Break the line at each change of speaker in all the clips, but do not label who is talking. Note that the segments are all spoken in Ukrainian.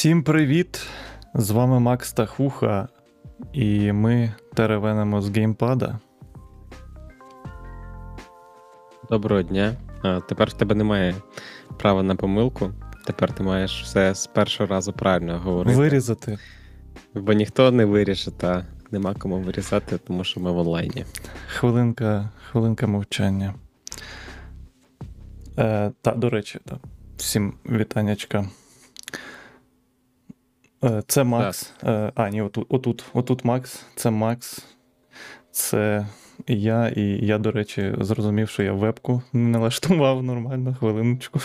Всім привіт! З вами Макс та Хуха, і ми теревенимо з геймпада.
Доброго дня. А, Тепер в тебе немає права на помилку. Тепер ти маєш все з першого разу правильно говорити.
Вирізати.
Бо ніхто не вирішить, та нема кому вирізати, тому що ми в онлайні.
Хвилинка, хвилинка мовчання. Е, та, до речі, та, всім вітаннячка. Е, це Макс. Е, а, ні, отут, отут, отут Макс. Це Макс. Це я, і я, до речі, зрозумів, що я вебку налаштував нормально, хвилиночку.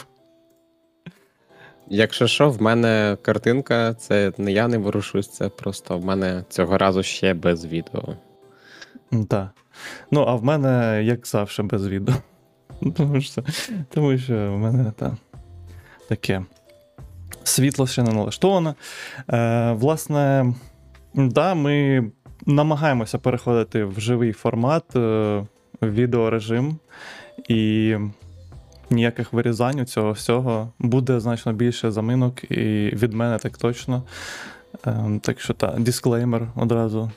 Якщо що, в мене картинка, це не я не ворушусь, це просто в мене цього разу ще без відео.
Так. Ну, а в мене, як завжди, без відео. Тому що, тому що в мене та, таке. Світло ще не налаштоване. Е, Власне, да, ми намагаємося переходити в живий формат, е, відеорежим, і ніяких вирізань у цього всього. Буде значно більше заминок, і від мене так точно. Е, так що так, дисклеймер одразу.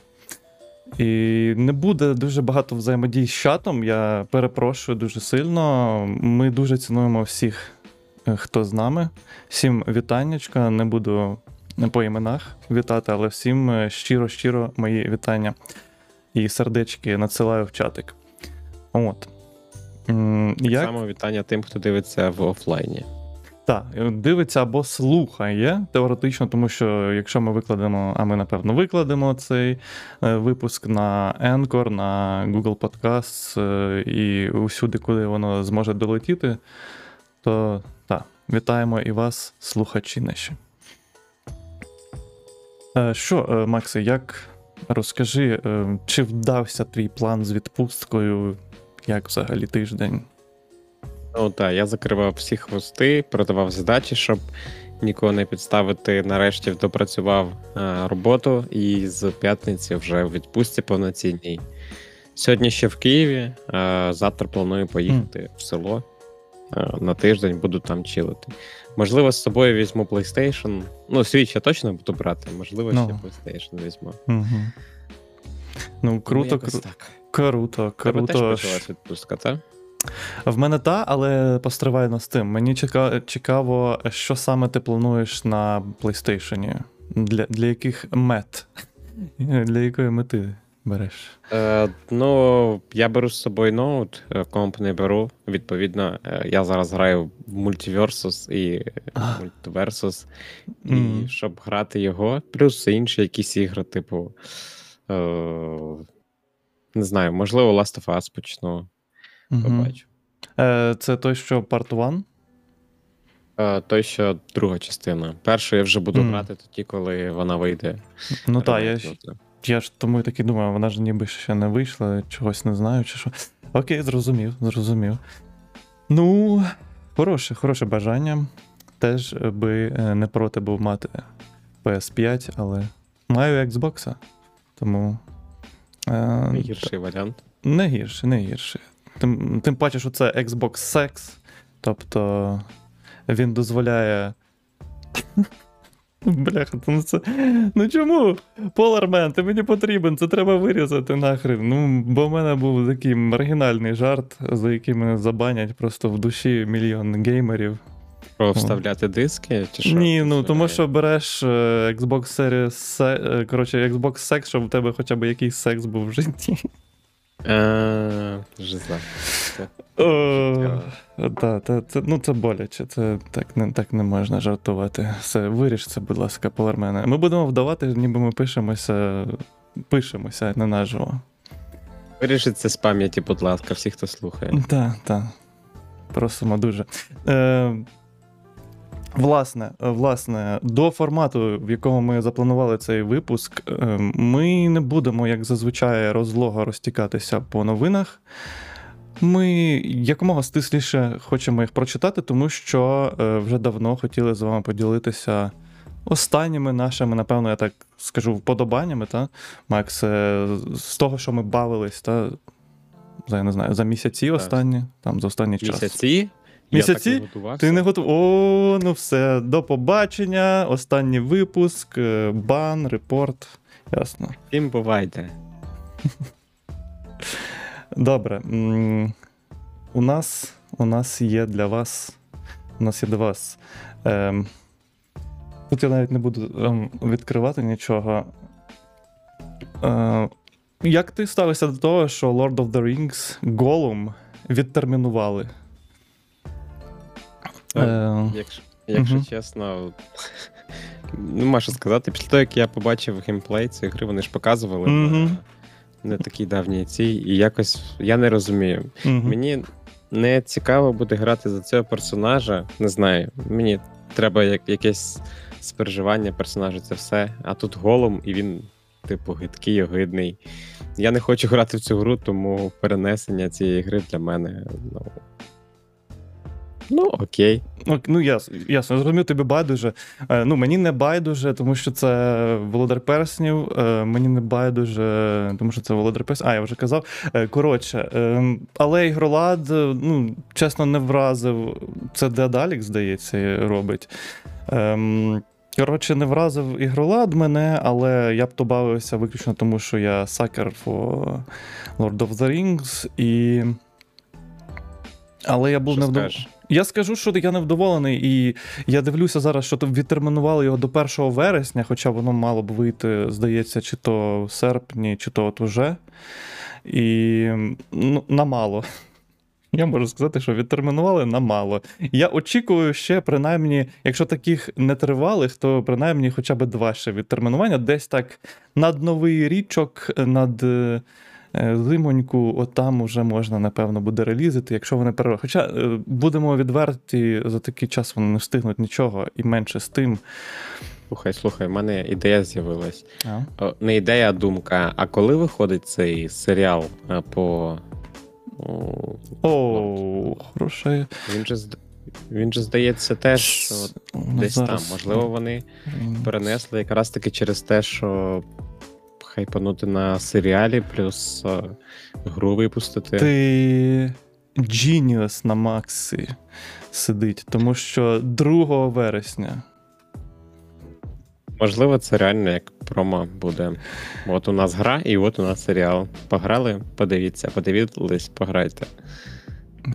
І не буде дуже багато взаємодій з чатом. Я перепрошую дуже сильно. Ми дуже цінуємо всіх, хто з нами. Всім вітаннячка. Не буду по іменах вітати, але всім е, щиро-щиро мої вітання і сердечки надсилаю в чатик. От.
Так
Як
само вітання тим, хто дивиться в офлайні.
так, дивиться або слухає теоретично, тому що якщо ми викладемо, а ми напевно викладемо цей е, випуск на Anchor, на Google Podcasts е, і усюди, куди воно зможе долетіти, то вітаємо і вас, слухачі наші. Е, Що, е, Максе, як розкажи, е, чи вдався твій план з відпусткою? Як взагалі тиждень?
Ну так, я закривав всі хвости, продавав задачі, щоб нікого не підставити. Нарешті допрацював роботу і з п'ятниці вже в відпустці повноцінній. Сьогодні ще в Києві, а завтра планую поїхати в село. Е, На тиждень буду там чилити. Можливо, з собою візьму PlayStation. Ну, Switch я точно буду брати, можливо,
Ну.
ще PlayStation візьму.
Угу. Ну, круто,
якось
кру-
так.
круто,
Тебе теж
круто.
почалась відпустка, так?
В мене та, але постривайно з тим. Мені чека- цікаво, що саме ти плануєш на PlayStation? Для, для яких мет? Для якої мети береш?
Е, ну, я беру з собою ноут, е, комп не беру. Відповідно, е, я зараз граю в Multiversus і Multiversus. І
Мгм.
щоб грати його, плюс інші якісь ігри, типу. Е, не знаю, можливо, Last of Us почну.
Мгм.
Побачу.
Е, це той, що Part 1?
Е, той, що друга частина. Першу я вже буду
Мгм.
грати тоді, коли вона вийде.
Ну так, я. Я ж тому і таки думаю, вона ж ніби ще не вийшла, чогось не знаю, чи що. Окей, зрозумів, зрозумів. Ну, хороше, хороше бажання. Теж би е, не проти був мати PS5, але маю Xbox, тому. Е,
Гірший варіант.
Не гірше, не гірше. Тим, тим паче, що це Xbox Sex, тобто він дозволяє. Бляха, ну це. Ну чому? Полармен, ти мені потрібен, це треба вирізати нахрен. Ну, бо в мене був такий маргінальний жарт, за який мене забанять просто в душі мільйон геймерів.
Про вставляти диски чи що?
Ні, ну тому що береш е, Xbox Series, е, коротше, Xbox Sex, щоб у тебе хоча б якийсь секс був в житті.
Е, Жиза.
Ну це боляче, це так не, так не можна жартувати. Все, виріж це, будь ласка, повермене. Ми будемо вдавати, ніби ми пишемося, пишемося не наживо.
Вирішить це з пам'яті, будь ласка, всі, хто слухає.
Так, так. Просимо дуже. Е, власне, е, власне, до формату, в якому ми запланували цей випуск, е, ми не будемо, як зазвичай, розлого розтікатися по новинах. Ми якомога стисліше хочемо їх прочитати, тому що е, вже давно хотіли з вами поділитися останніми нашими, напевно, я так скажу, вподобаннями, та, Макс, з того, що ми бавились, та, я не знаю, за місяці останні, там за останній час.
Місяці
Місяці?
Я так і.
Ти не готов. О, ну все, до побачення. Останній випуск, е, бан, репорт. Ясно.
Всім бувайте.
Добре. У нас, у нас є для вас. У нас є для вас. Ем, тут я навіть не буду ем, відкривати нічого. Е, як ти ставишся до того, що Lord of the Rings Gollum відтермінували? Е,
Якщо, чесно, нема що сказати. Після того, як я побачив геймплей цієї гри, вони ж показували
Мгм.
на не такій давній цій, і якось я не розумію. Мені не цікаво буде грати за цього персонажа. Не знаю. Мені треба як, якесь спереживання персонажа, це все. А тут голом, і він, типу, гидкий, огидний. Я не хочу грати в цю гру, тому перенесення цієї гри для мене. Ну, ну окей.
Ок, Ну, ясно, ясно, я зрозумів, тобі байдуже. Е, Ну, мені не байдуже, тому що це Володар Перснів. Е, Мені не байдуже, тому що це Володар Перснів. А, я вже казав. Е, Коротше, е, але ігролад, ну, чесно, не вразив. Це Alex, здається, робить. Ем, Коротше, не вразив ігролад мене, але я б то бавився виключно тому, що я сакер for Lord of the Rings, і. Але я був
Що
невдоволений. Я скажу, що я невдоволений, і я дивлюся зараз, що відтермінували його до 1 вересня, хоча воно мало б вийти, здається, чи то в серпні, чи то от уже. І ну, на мало. Я можу сказати, що відтермінували на мало. Я очікую ще, принаймні, якщо таких нетривалих, то принаймні хоча б два ще відтермінування. Десь так над новий річок, над е, зимоньку, от там вже можна, напевно, буде релізити, якщо вони пере... Хоча е, будемо відверті, за такий час вони не встигнуть нічого і менше з тим.
Слухай, слухай, в мене ідея з'явилась.
А?
Не ідея, а думка. А коли виходить цей серіал е, по. о,
хороше.
Він же він же здається теж що
Ну,
десь
зараз.
там. Можливо, вони перенесли якраз таки через те, що хайпанути на серіалі, плюс е, гру випустити.
Ти Genius на Максі сидить, тому що 2 вересня.
Можливо, це реально як промо буде. От у нас гра, і от у нас серіал. Пограли, подивіться, подивились, пограйте.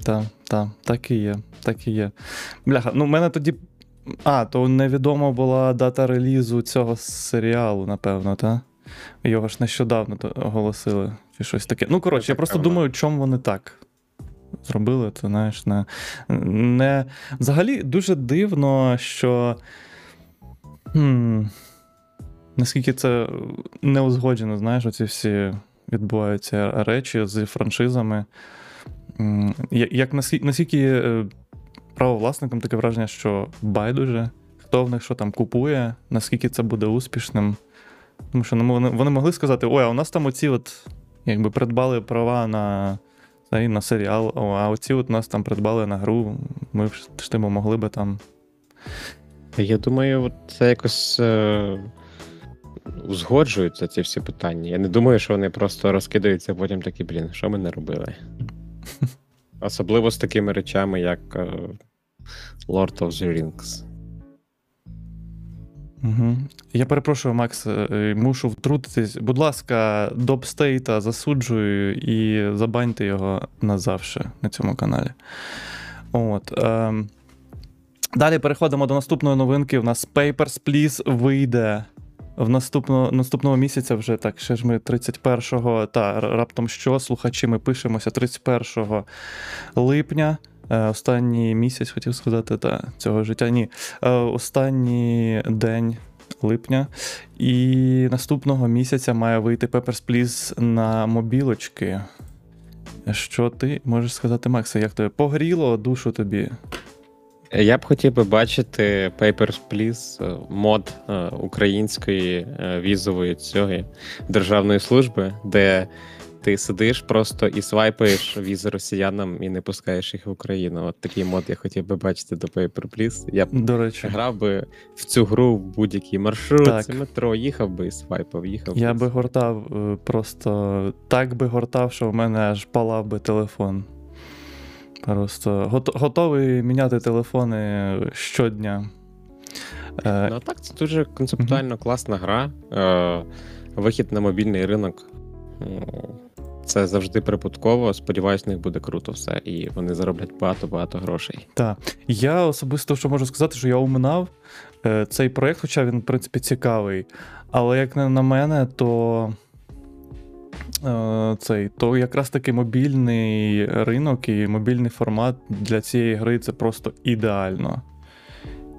Так, так, так і є. Так і є. Бляха, ну в мене тоді. А, то невідома була дата релізу цього серіалу, напевно, так? Його ж нещодавно оголосили, чи щось таке. Ну, коротше, я просто думаю, чому вони так зробили, то знаєш, не, не. Взагалі дуже дивно, що. Хм, наскільки це не узгоджено, знаєш, оці всі відбуваються речі з франшизами. Як наскільки, наскільки е, правовласникам таке враження, що байдуже, хто в них що там купує, наскільки це буде успішним. Тому що ну, вони, вони могли сказати: ой, а у нас там оці от якби придбали права на, цей, на серіал, а оці от нас там придбали на гру. Ми ж ж типу, могли би там.
Я думаю, це якось е, узгоджуються ці всі питання. Я не думаю, що вони просто розкидаються, потім такі, блін, що ми не робили. Особливо з такими речами, як е, Lord of the Rings.
Угу. Я перепрошую, Макс, е, мушу втрутитись. Будь ласка, Добстейта засуджую і забаньте його назавше на цьому каналі. От. Ем. Далі переходимо до наступної новинки. У нас Papers, Please вийде в наступного, наступного місяця вже так, ще ж ми 31-го, та раптом що, слухачі, ми пишемося 31 липня. Е, Останній місяць хотів сказати, та, цього життя. Ні. Е, Останній день липня. І наступного місяця має вийти Papers, Please на мобілочки. Що ти можеш сказати, Макса, як тобі? Погріло душу тобі?
Я б хотів би бачити Papers, Please, е, мод української візової цієї державної служби, де ти сидиш просто і свайпаєш візи росіянам і не пускаєш їх в Україну. От такий мод я хотів би бачити до Paper, Please. Я б
До речі,
грав би в цю гру в будь-якій маршрутці,
Так.
метро, їхав би і свайпав, їхав.
я
би.
гортав е, просто так би гортав, що в мене аж палав би телефон. Просто гото- готовий міняти телефони щодня. Е,
Ну так, це дуже концептуально класна гра. Е, вихід на мобільний ринок. Ну, Це завжди прибутково. Сподіваюсь, в них буде круто все, і вони зароблять багато-багато грошей.
Так. Я особисто що можу сказати, що я уминав е, цей проєкт, хоча він, в принципі, цікавий. Але як не на мене, то. е, Цей, то якраз таки мобільний ринок і мобільний формат для цієї гри це просто ідеально.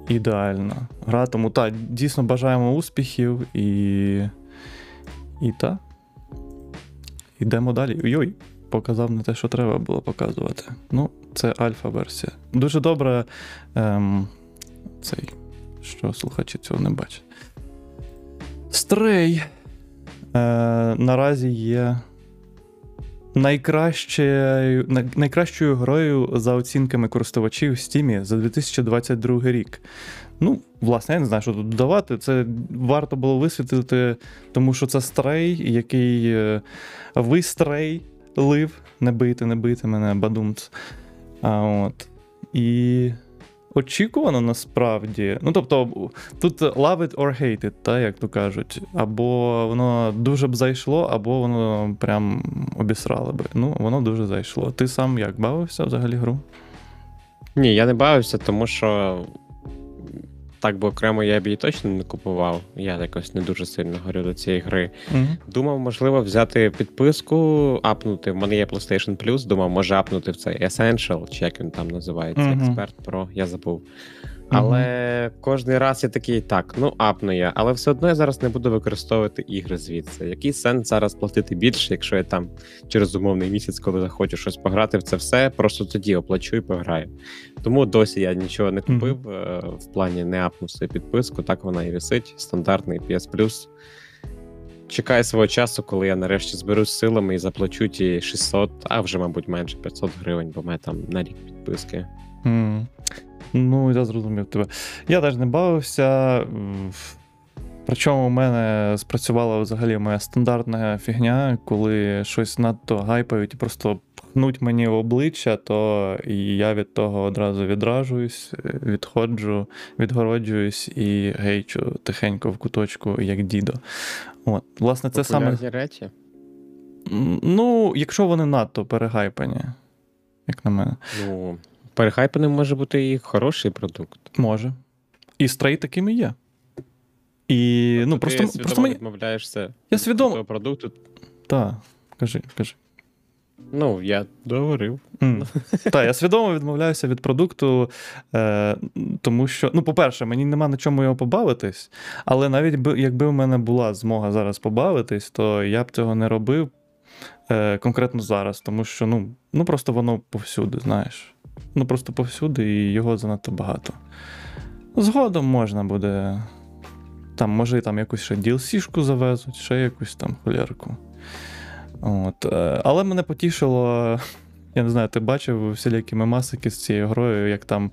Ідеально. Гра, тому так, дійсно бажаємо успіхів і. І так. Йдемо далі. Йой, показав не те, що треба було показувати. Ну, це альфа-версія. Дуже добре. Ем, цей, що слухачі цього не бачать. Стрей. Е, наразі є найкращою, най- найкращою грою за оцінками користувачів в Steam за 2022 рік. Ну, власне, я не знаю, що тут додавати. Це варто було висвітлити, тому що це стрей, який е, вистрелив. Не бийте, не бийте мене, бадумц. А, от. І очікувано насправді. Ну, тобто, тут love it or hate it, та, як то кажуть. Або воно дуже б зайшло, або воно прям обісрало би. Ну, воно дуже зайшло. Ти сам як бавився взагалі гру?
Ні, я не бавився, тому що так бо окремо я б її точно не купував. Я якось не дуже сильно горю до цієї гри.
Угу.
Думав, можливо, взяти підписку, апнути. В мене є PlayStation Plus, думав, може апнути в цей Essential, чи як він там називається,
Мгм.
Експерт Pro, я забув. Але кожний раз я такий, так, ну апну я, але все одно я зараз не буду використовувати ігри звідси. Який сенс зараз платити більше, якщо я там через умовний місяць, коли захочу щось пограти в це все, просто тоді оплачу і пограю. Тому досі я нічого не купив е, в плані не свою підписку, так вона і висить. Стандартний PS Plus. Чекаю свого часу, коли я нарешті зберусь силами і заплачу ті 600, а вже, мабуть, менше 500 гривень, бо в мене там на рік підписки.
М. Ну, я зрозумів тебе. Я теж не бавився. Причому у мене спрацювала взагалі моя стандартна фігня, коли щось надто гайпають і просто пхнуть мені в обличчя, то я від того одразу відражуюсь, е, відходжу, відгороджуюсь і гейчу тихенько в куточку, як дідо. От, власне, це саме.
Речі.
Ну, якщо вони надто перегайпані, як на мене.
Ну, перехайпаним може бути і хороший продукт.
Може. І стрей такими є. І ну,
Тобто
просто,
ти
просто мені.
відмовляєшся
Я
від
свідомо-
того продукту.
Так, кажи, кажи.
Ну, я договорив.
Так, я свідомо відмовляюся від продукту, е, тому що, ну, по-перше, мені нема на чому його побавитись, але навіть якби в мене була змога зараз побавитись, то я б цього не робив е, конкретно зараз, тому що ну, ну просто воно повсюди, знаєш. Ну просто повсюди, і його занадто багато. Згодом можна буде. Там, може, там якусь ще DLC-шку завезуть, ще якусь там холярку. От. е, Але мене потішило. Я не знаю, ти бачив всілякі мемасики з цією грою, як там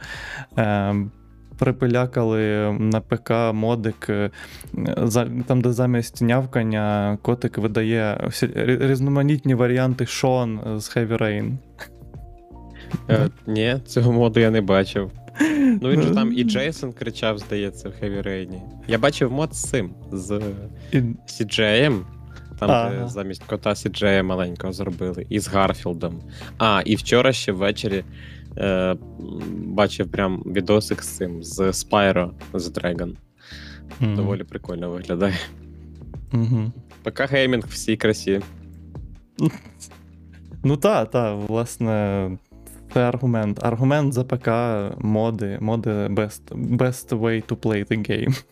е, припилякали на ПК модик, е, за, там, де замість нявкання котик видає всі, різноманітні варіанти Шон з Heavy Rain.
Е, ні, цього моду я не бачив. Ну він же там і Джейсон кричав, здається, в Heavy Rain. Я бачив мод з цим, з CJ, там
Ага.
де замість кота CJ маленького зробили, і з Гарфілдом. А, і вчора ще ввечері е, бачив прям відосик з цим, з Spyro The Dragon.
Мгм.
Доволі прикольно виглядає.
Мгм.
ПК геймінг в всій красі.
Ну так, так, власне, це аргумент. Аргумент за ПК, моди, моди best, best way to play the game.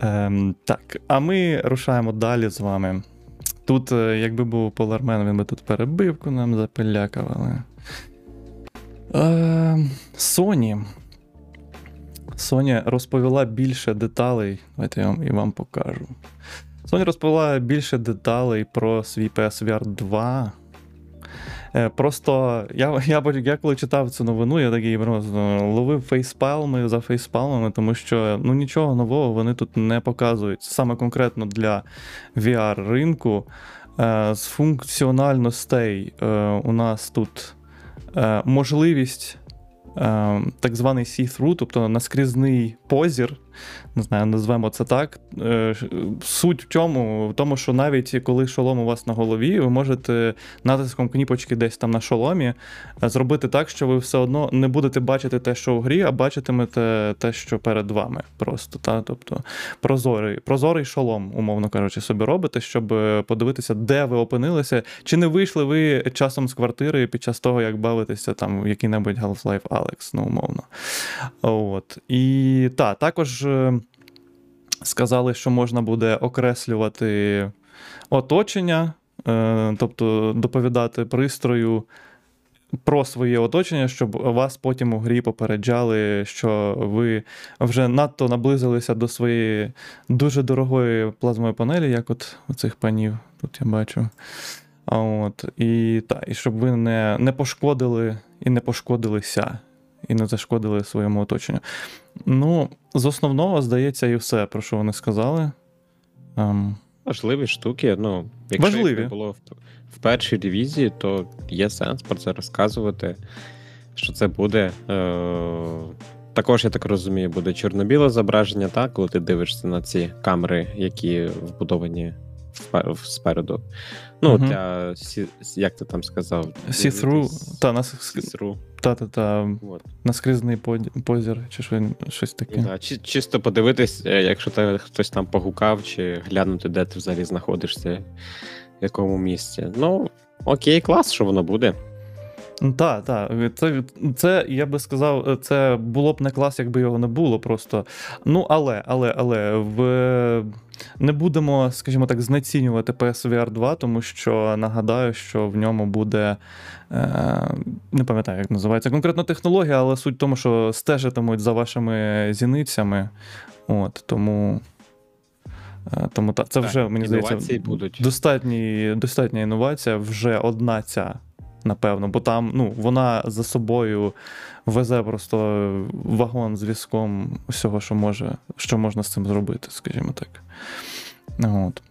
ем, так, а ми рушаємо далі з вами. Тут, е, якби був Полармен, він би тут перебивку нам запилякав, але. Ем, Sony. Sony розповіла більше деталей. Давайте я вам і вам покажу. Sony розповіла більше деталей про свій PSVR 2. Е, Просто я, я, я коли читав цю новину, я такий просто ловив фейспалми за фейспалмами, тому що ну, нічого нового вони тут не показують. Саме конкретно для VR ринку. Е, З функціональностей е, у нас тут можливість так званий see-through, тобто наскрізний позір. Не знаю, назвемо це так. Е, Суть в чому? В тому, що навіть коли шолом у вас на голові, ви можете натиском кніпочки десь там на шоломі е, зробити так, що ви все одно не будете бачити те, що в грі, а бачитимете те, що перед вами. Просто та? тобто прозорий, прозорий шолом, умовно кажучи, собі робите, щоб е, подивитися, де ви опинилися, чи не вийшли ви часом з квартири під час того, як бавитеся там в який-небудь Half-Life Alex, ну умовно. От. І та, також сказали, що можна буде окреслювати оточення, е, тобто доповідати пристрою про своє оточення, щоб вас потім у грі попереджали, що ви вже надто наблизилися до своєї дуже дорогої плазмової панелі, як от у цих панів тут я бачу. От, і, та, і щоб ви не, не пошкодили і не пошкодилися, і не зашкодили своєму оточенню. Ну, з основного, здається, і все, про що вони сказали. Ем,
Важливі штуки. Ну, якщо
Важливі.
їх було в, в першій дивізії, то є сенс про це розказувати, що це буде. Е- також, я так розумію, буде чорно-біле зображення, так, коли ти дивишся на ці камери, які вбудовані спереду. Ну,
Мгм.
для як ти там сказав?
See-through, та, нас,
see-through.
та, та, та,
От.
наскрізний позір, чи що, щось таке.
Да, чи, чисто подивитись, е, якщо тебе хтось там погукав, чи глянути, де ти взагалі знаходишся, в якому місці. Ну, окей, клас, що воно буде.
Так, так. Це, це, я би сказав, це було б не клас, якби його не було просто. Ну, але, але, але в... не будемо, скажімо так, знецінювати PSVR 2, тому що нагадаю, що в ньому буде. Е... Не пам'ятаю, як називається конкретно технологія, але суть в тому, що стежитимуть за вашими зіницями. От, тому. е, Тому так, це
Так,
вже, мені здається,
будуть.
достатній, достатня інновація, вже одна ця напевно, бо там ну, вона за собою везе просто вагон з візком усього, що може, що можна з цим зробити, скажімо так. От.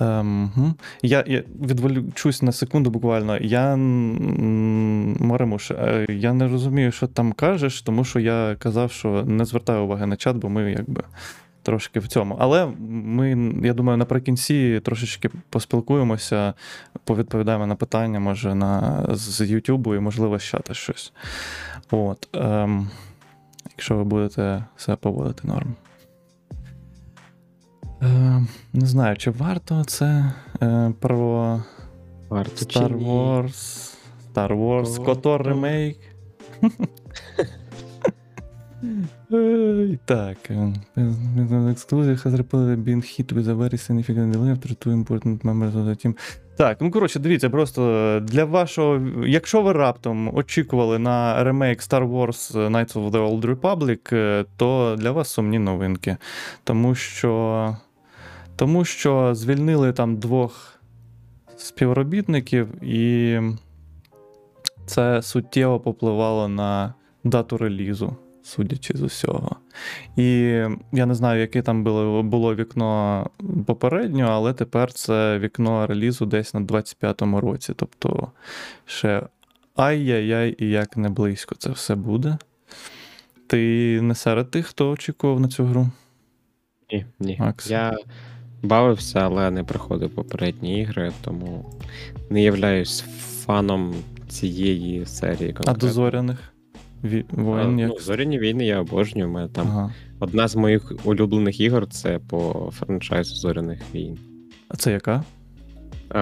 Ем, я, я відволічусь на секунду буквально. Я Маримуш, е, я не розумію, що там кажеш, тому що я казав, що не звертаю уваги на чат, бо ми якби трошки в цьому. Але ми, я думаю, наприкінці трошечки поспілкуємося, повідповідаємо на питання, може, на, з Ютубу і, можливо, з чата щось. От, ем, якщо ви будете себе поводити норм. Е, не знаю, чи варто це е, про
Варто Star чи
Star
ні?
Wars. Star Wars
О,
Котор
о.
ремейк. Ей, Так. е, Exclusive has reportedly been hit with a very significant delay after two important members of the team. Так, ну коротше, дивіться, просто для вашого. Якщо ви раптом очікували на ремейк Star Wars Knights of the Old Republic, е, то для вас сумні новинки. Тому що. Тому що звільнили там двох співробітників, і це суттєво попливало на дату релізу, судячи з усього. І я не знаю, яке там було, було вікно попередньо, але тепер це вікно релізу десь на 25-му році. Тобто ще ай-яй-яй і як не близько це все буде. Ти не серед тих, хто очікував на цю гру?
Ні, ні.
Макс.
Я бавився, але не проходив попередні ігри, тому не являюсь фаном цієї серії.
А
конкретно.
до зоряних ві- воїн як.
ну, Зоряні війни я обожнюю. Мене там
Ага.
одна з моїх улюблених ігор це по франчайзу Зоряних війн.
А це яка?
А,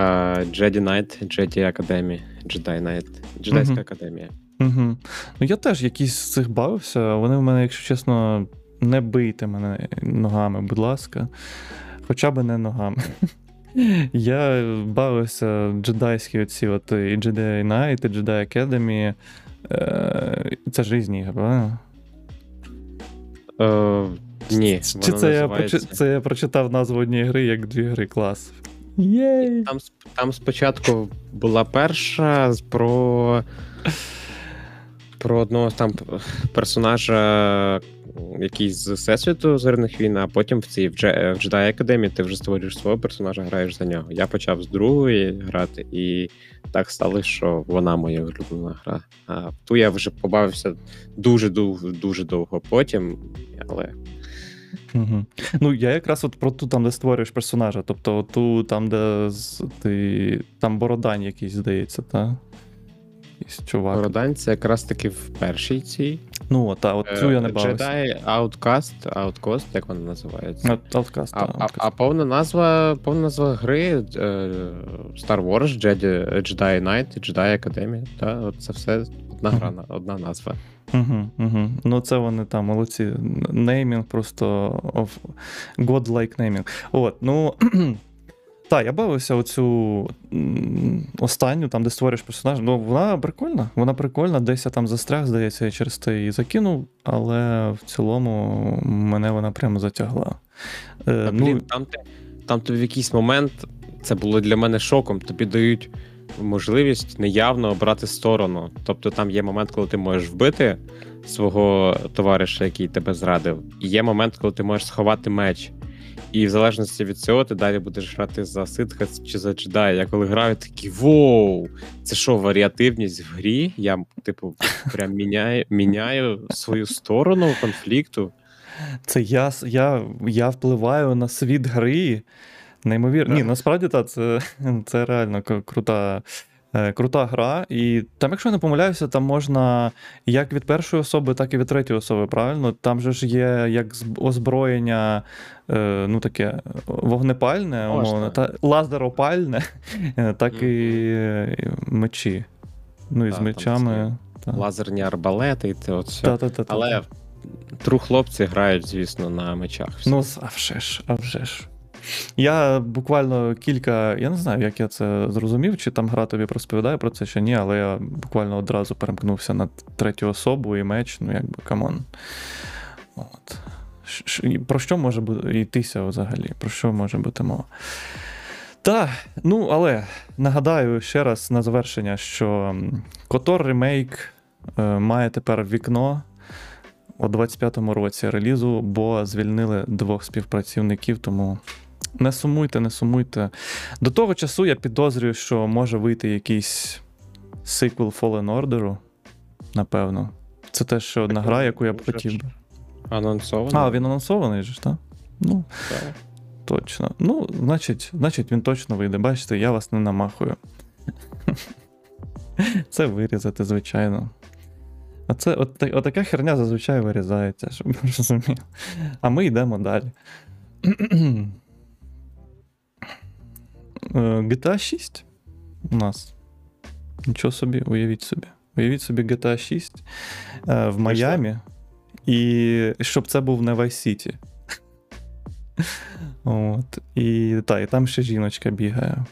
Jedi Knight, Jedi Academy, Jedi Knight, Джедайська
Мгм.
академія.
Угу. Ну я теж якісь з цих бавився. Вони в мене, якщо чесно, не бийте мене ногами, будь ласка. Хоча б не ногами. Я бавився джедайські оці от і Jedi Knight, і Jedi Academy. Е, Це ж різні ігри, правильно?
Е, ні,
Чи це я,
називається-
це я прочитав назву однієї гри як дві гри клас. Єй!
Там, там спочатку була перша про. Про одного там персонажа якийсь з Всесвіту зоряних війн, а потім в цій в Jedi Academy ти вже створюєш свого персонажа, граєш за нього. Я почав з другої грати, і так сталося, що вона моя улюблена гра. А ту я вже побавився дуже дуже довго потім, але
Угу. Ну, я якраз от про ту там, де створюєш персонажа. Тобто ту там, де ти. Там бородань якийсь, здається, та? Якийсь чувак.
Бородань це якраз таки в першій цій.
Ну, от, та, от цю я не
Е,
бавився.
Jedi Outcast, Outcast, як вона називається.
От, Outcast,
А,
та,
а, а повна назва повна назва гри е, Star Wars, Jedi, Jedi Knight, Jedi Academy. Та, от це все одна гра, на- одна назва.
Угу, угу. Ну, це вони там молодці. Неймінг просто of godlike неймінг. От, ну. Так, я бавився оцю останню, там, де створюєш персонажа. Ну, вона прикольна. Вона прикольна. Десь я там застряг, здається, я через те її закинув, але в цілому мене вона прямо затягла. Е,
Та,
ну,
блін, там, ти, там тобі в якийсь момент це було для мене шоком. Тобі дають можливість неявно обрати сторону. Тобто там є момент, коли ти можеш вбити свого товариша, який тебе зрадив, і є момент, коли ти можеш сховати меч. І в залежності від цього ти далі будеш грати за ситха чи за джедая. Я коли граю, такий воу! Це що, варіативність в грі? Я, типу, прям міняю, міняю свою сторону конфлікту.
Це я, я, я впливаю на світ гри. Неймовірно. Ні, насправді так, це, це реально крута, крута гра. І там, якщо я не помиляюся, там можна як від першої особи, так і від третьої особи, правильно? Там же ж є як озброєння, е, ну таке вогнепальне, умовно, та лазеропальне, е, так і е, мечі. Ну і з мечами.
Лазерні арбалети, і це от все. Але true хлопці грають, звісно, на мечах.
Ну, а вже ж, а вже ж. Я буквально кілька. Я не знаю, як я це зрозумів, чи там гра тобі розповідає про це чи ні, але я буквально одразу перемкнувся на третю особу і меч, ну якби come on. От. Про що може бу- йтися взагалі? Про що може бути мова? Так, ну але нагадаю ще раз на завершення, що Котор ремейк має тепер вікно у 25-му році релізу, бо звільнили двох співпрацівників, тому не сумуйте, не сумуйте. До того часу я підозрюю, що може вийти якийсь сиквел Fallen Order, напевно. Це теж ще одна гра, яку я б хотів би.
Анонсовано.
А, він анонсований же ж, так? Ну,
Так.
точно. Ну, значить, значить, він точно вийде. Бачите, я вас не намахую. Це вирізати, звичайно. А це от, та- отака херня зазвичай вирізається, щоб ви розуміли. А ми йдемо далі. Е, GTA 6 у нас. Нічого собі, уявіть собі. Уявіть собі GTA 6 е, в Майамі. І щоб це був не Vice City. От. І, та, і там ще жіночка бігає.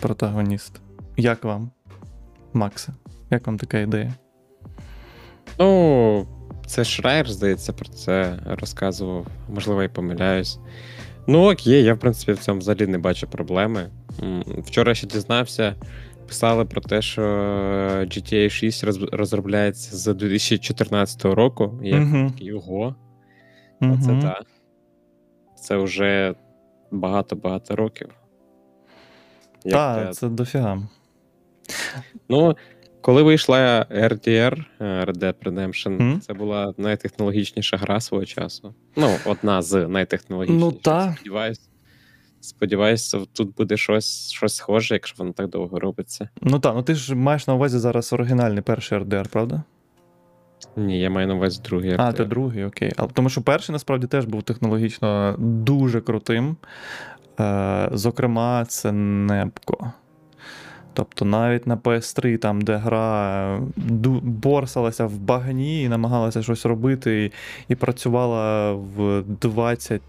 Протагоніст. Як вам, Максе? Як вам така ідея?
Ну, це Шрайер, здається, про це розказував. Можливо, я помиляюсь. Ну, окей, я, в принципі, в цьому взагалі не бачу проблеми. Вчора ще дізнався, писали про те, що GTA 6 роз- розробляється з 2014 року. Я
Мгм.
такий, ого,
Мгм.
оце так. Це вже багато-багато років. Як
Та,
те-
це дофіга.
Ну, коли вийшла RDR, е, Red Dead Redemption,
Мгм.
це була найтехнологічніша гра свого часу. Ну, одна з найтехнологічніших.
Ну, та.
Сподіваюсь, сподіваюсь, тут буде щось, щось схоже, якщо воно так довго робиться.
Ну так, ну ти ж маєш на увазі зараз оригінальний перший RDR, правда?
Ні, я маю на увазі другий RDR.
А, ти другий, окей. А, тому що перший насправді теж був технологічно дуже крутим. Е, зокрема, це Непко. Тобто навіть на PS3, там, де гра борсалася в багні і намагалася щось робити, і, і працювала в 20,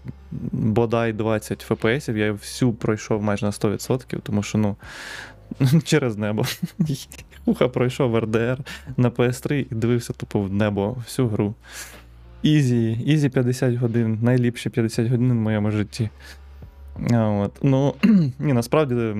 бодай 20 FPS, я всю пройшов майже на 100%, тому що ну, через небо. Уха пройшов RDR на PS3 і дивився тупо в небо всю гру. Easy, easy 50 годин, найліпші 50 годин в моєму житті. От. Ну, ні, насправді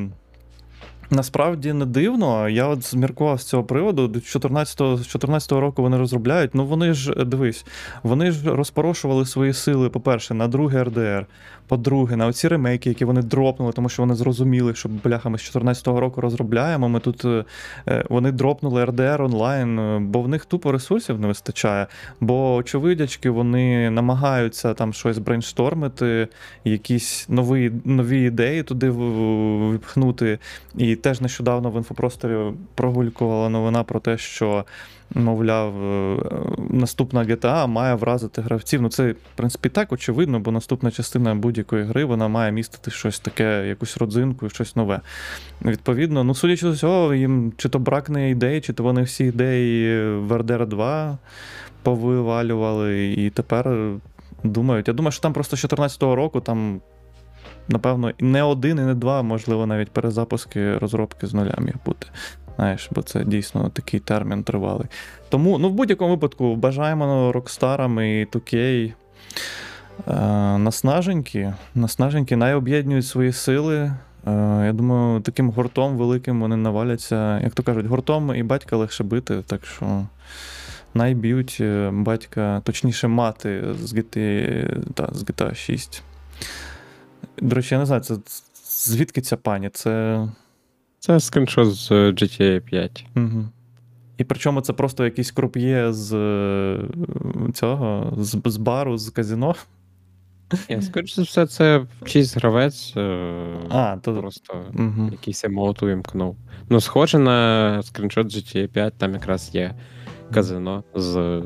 Насправді не дивно. Я от зміркував з цього приводу. До 14-го, року вони розробляють. Ну вони ж дивись, вони ж розпорошували свої сили, по-перше, на другий RDR, по-друге, на оці ремейки, які вони дропнули, тому що вони зрозуміли, що бляха, ми з 14-го року розробляємо. Ми тут е, е, вони дропнули RDR Online, е, бо в них тупо ресурсів не вистачає. Бо очевидячки вони намагаються там щось брейнштормити, якісь нові, нові ідеї туди в- впхнути. І теж нещодавно в інфопросторі прогулькувала новина про те, що, мовляв, е, наступна GTA має вразити гравців. Ну, це, в принципі, так очевидно, бо наступна частина будь-якої гри вона має містити щось таке, якусь родзинку, щось нове. Відповідно, ну, судячи з цього, їм чи то бракне ідей, чи то вони всі ідеї в RDR 2 повивалювали, і тепер думають. Я думаю, що там просто з 2014 року там напевно, не один, і не два, можливо, навіть перезапуски розробки з нуля міг бути. Знаєш, бо це дійсно такий термін тривалий. Тому, ну, в будь-якому випадку, бажаємо Рокстарам і 2K е, наснаженькі, наснаженькі, найоб'єднують свої сили. Е, я думаю, таким гуртом великим вони наваляться. Як то кажуть, гуртом і батька легше бити, так що найб'ють е, батька, точніше, мати з GTA, та, з GTA 6. До речі, я не знаю, це звідки ця пані? Це.
Це скріншот з GTA 5.
Угу. І причому це просто якийсь круп'є з е, цього, з, з бару, з казіно.
Я скоріше за все, це чийсь гравець. е,
А, то.
Просто
Угу.
якийсь емоут увімкнув. Ну, схоже на скріншот GTA 5, там якраз є казино з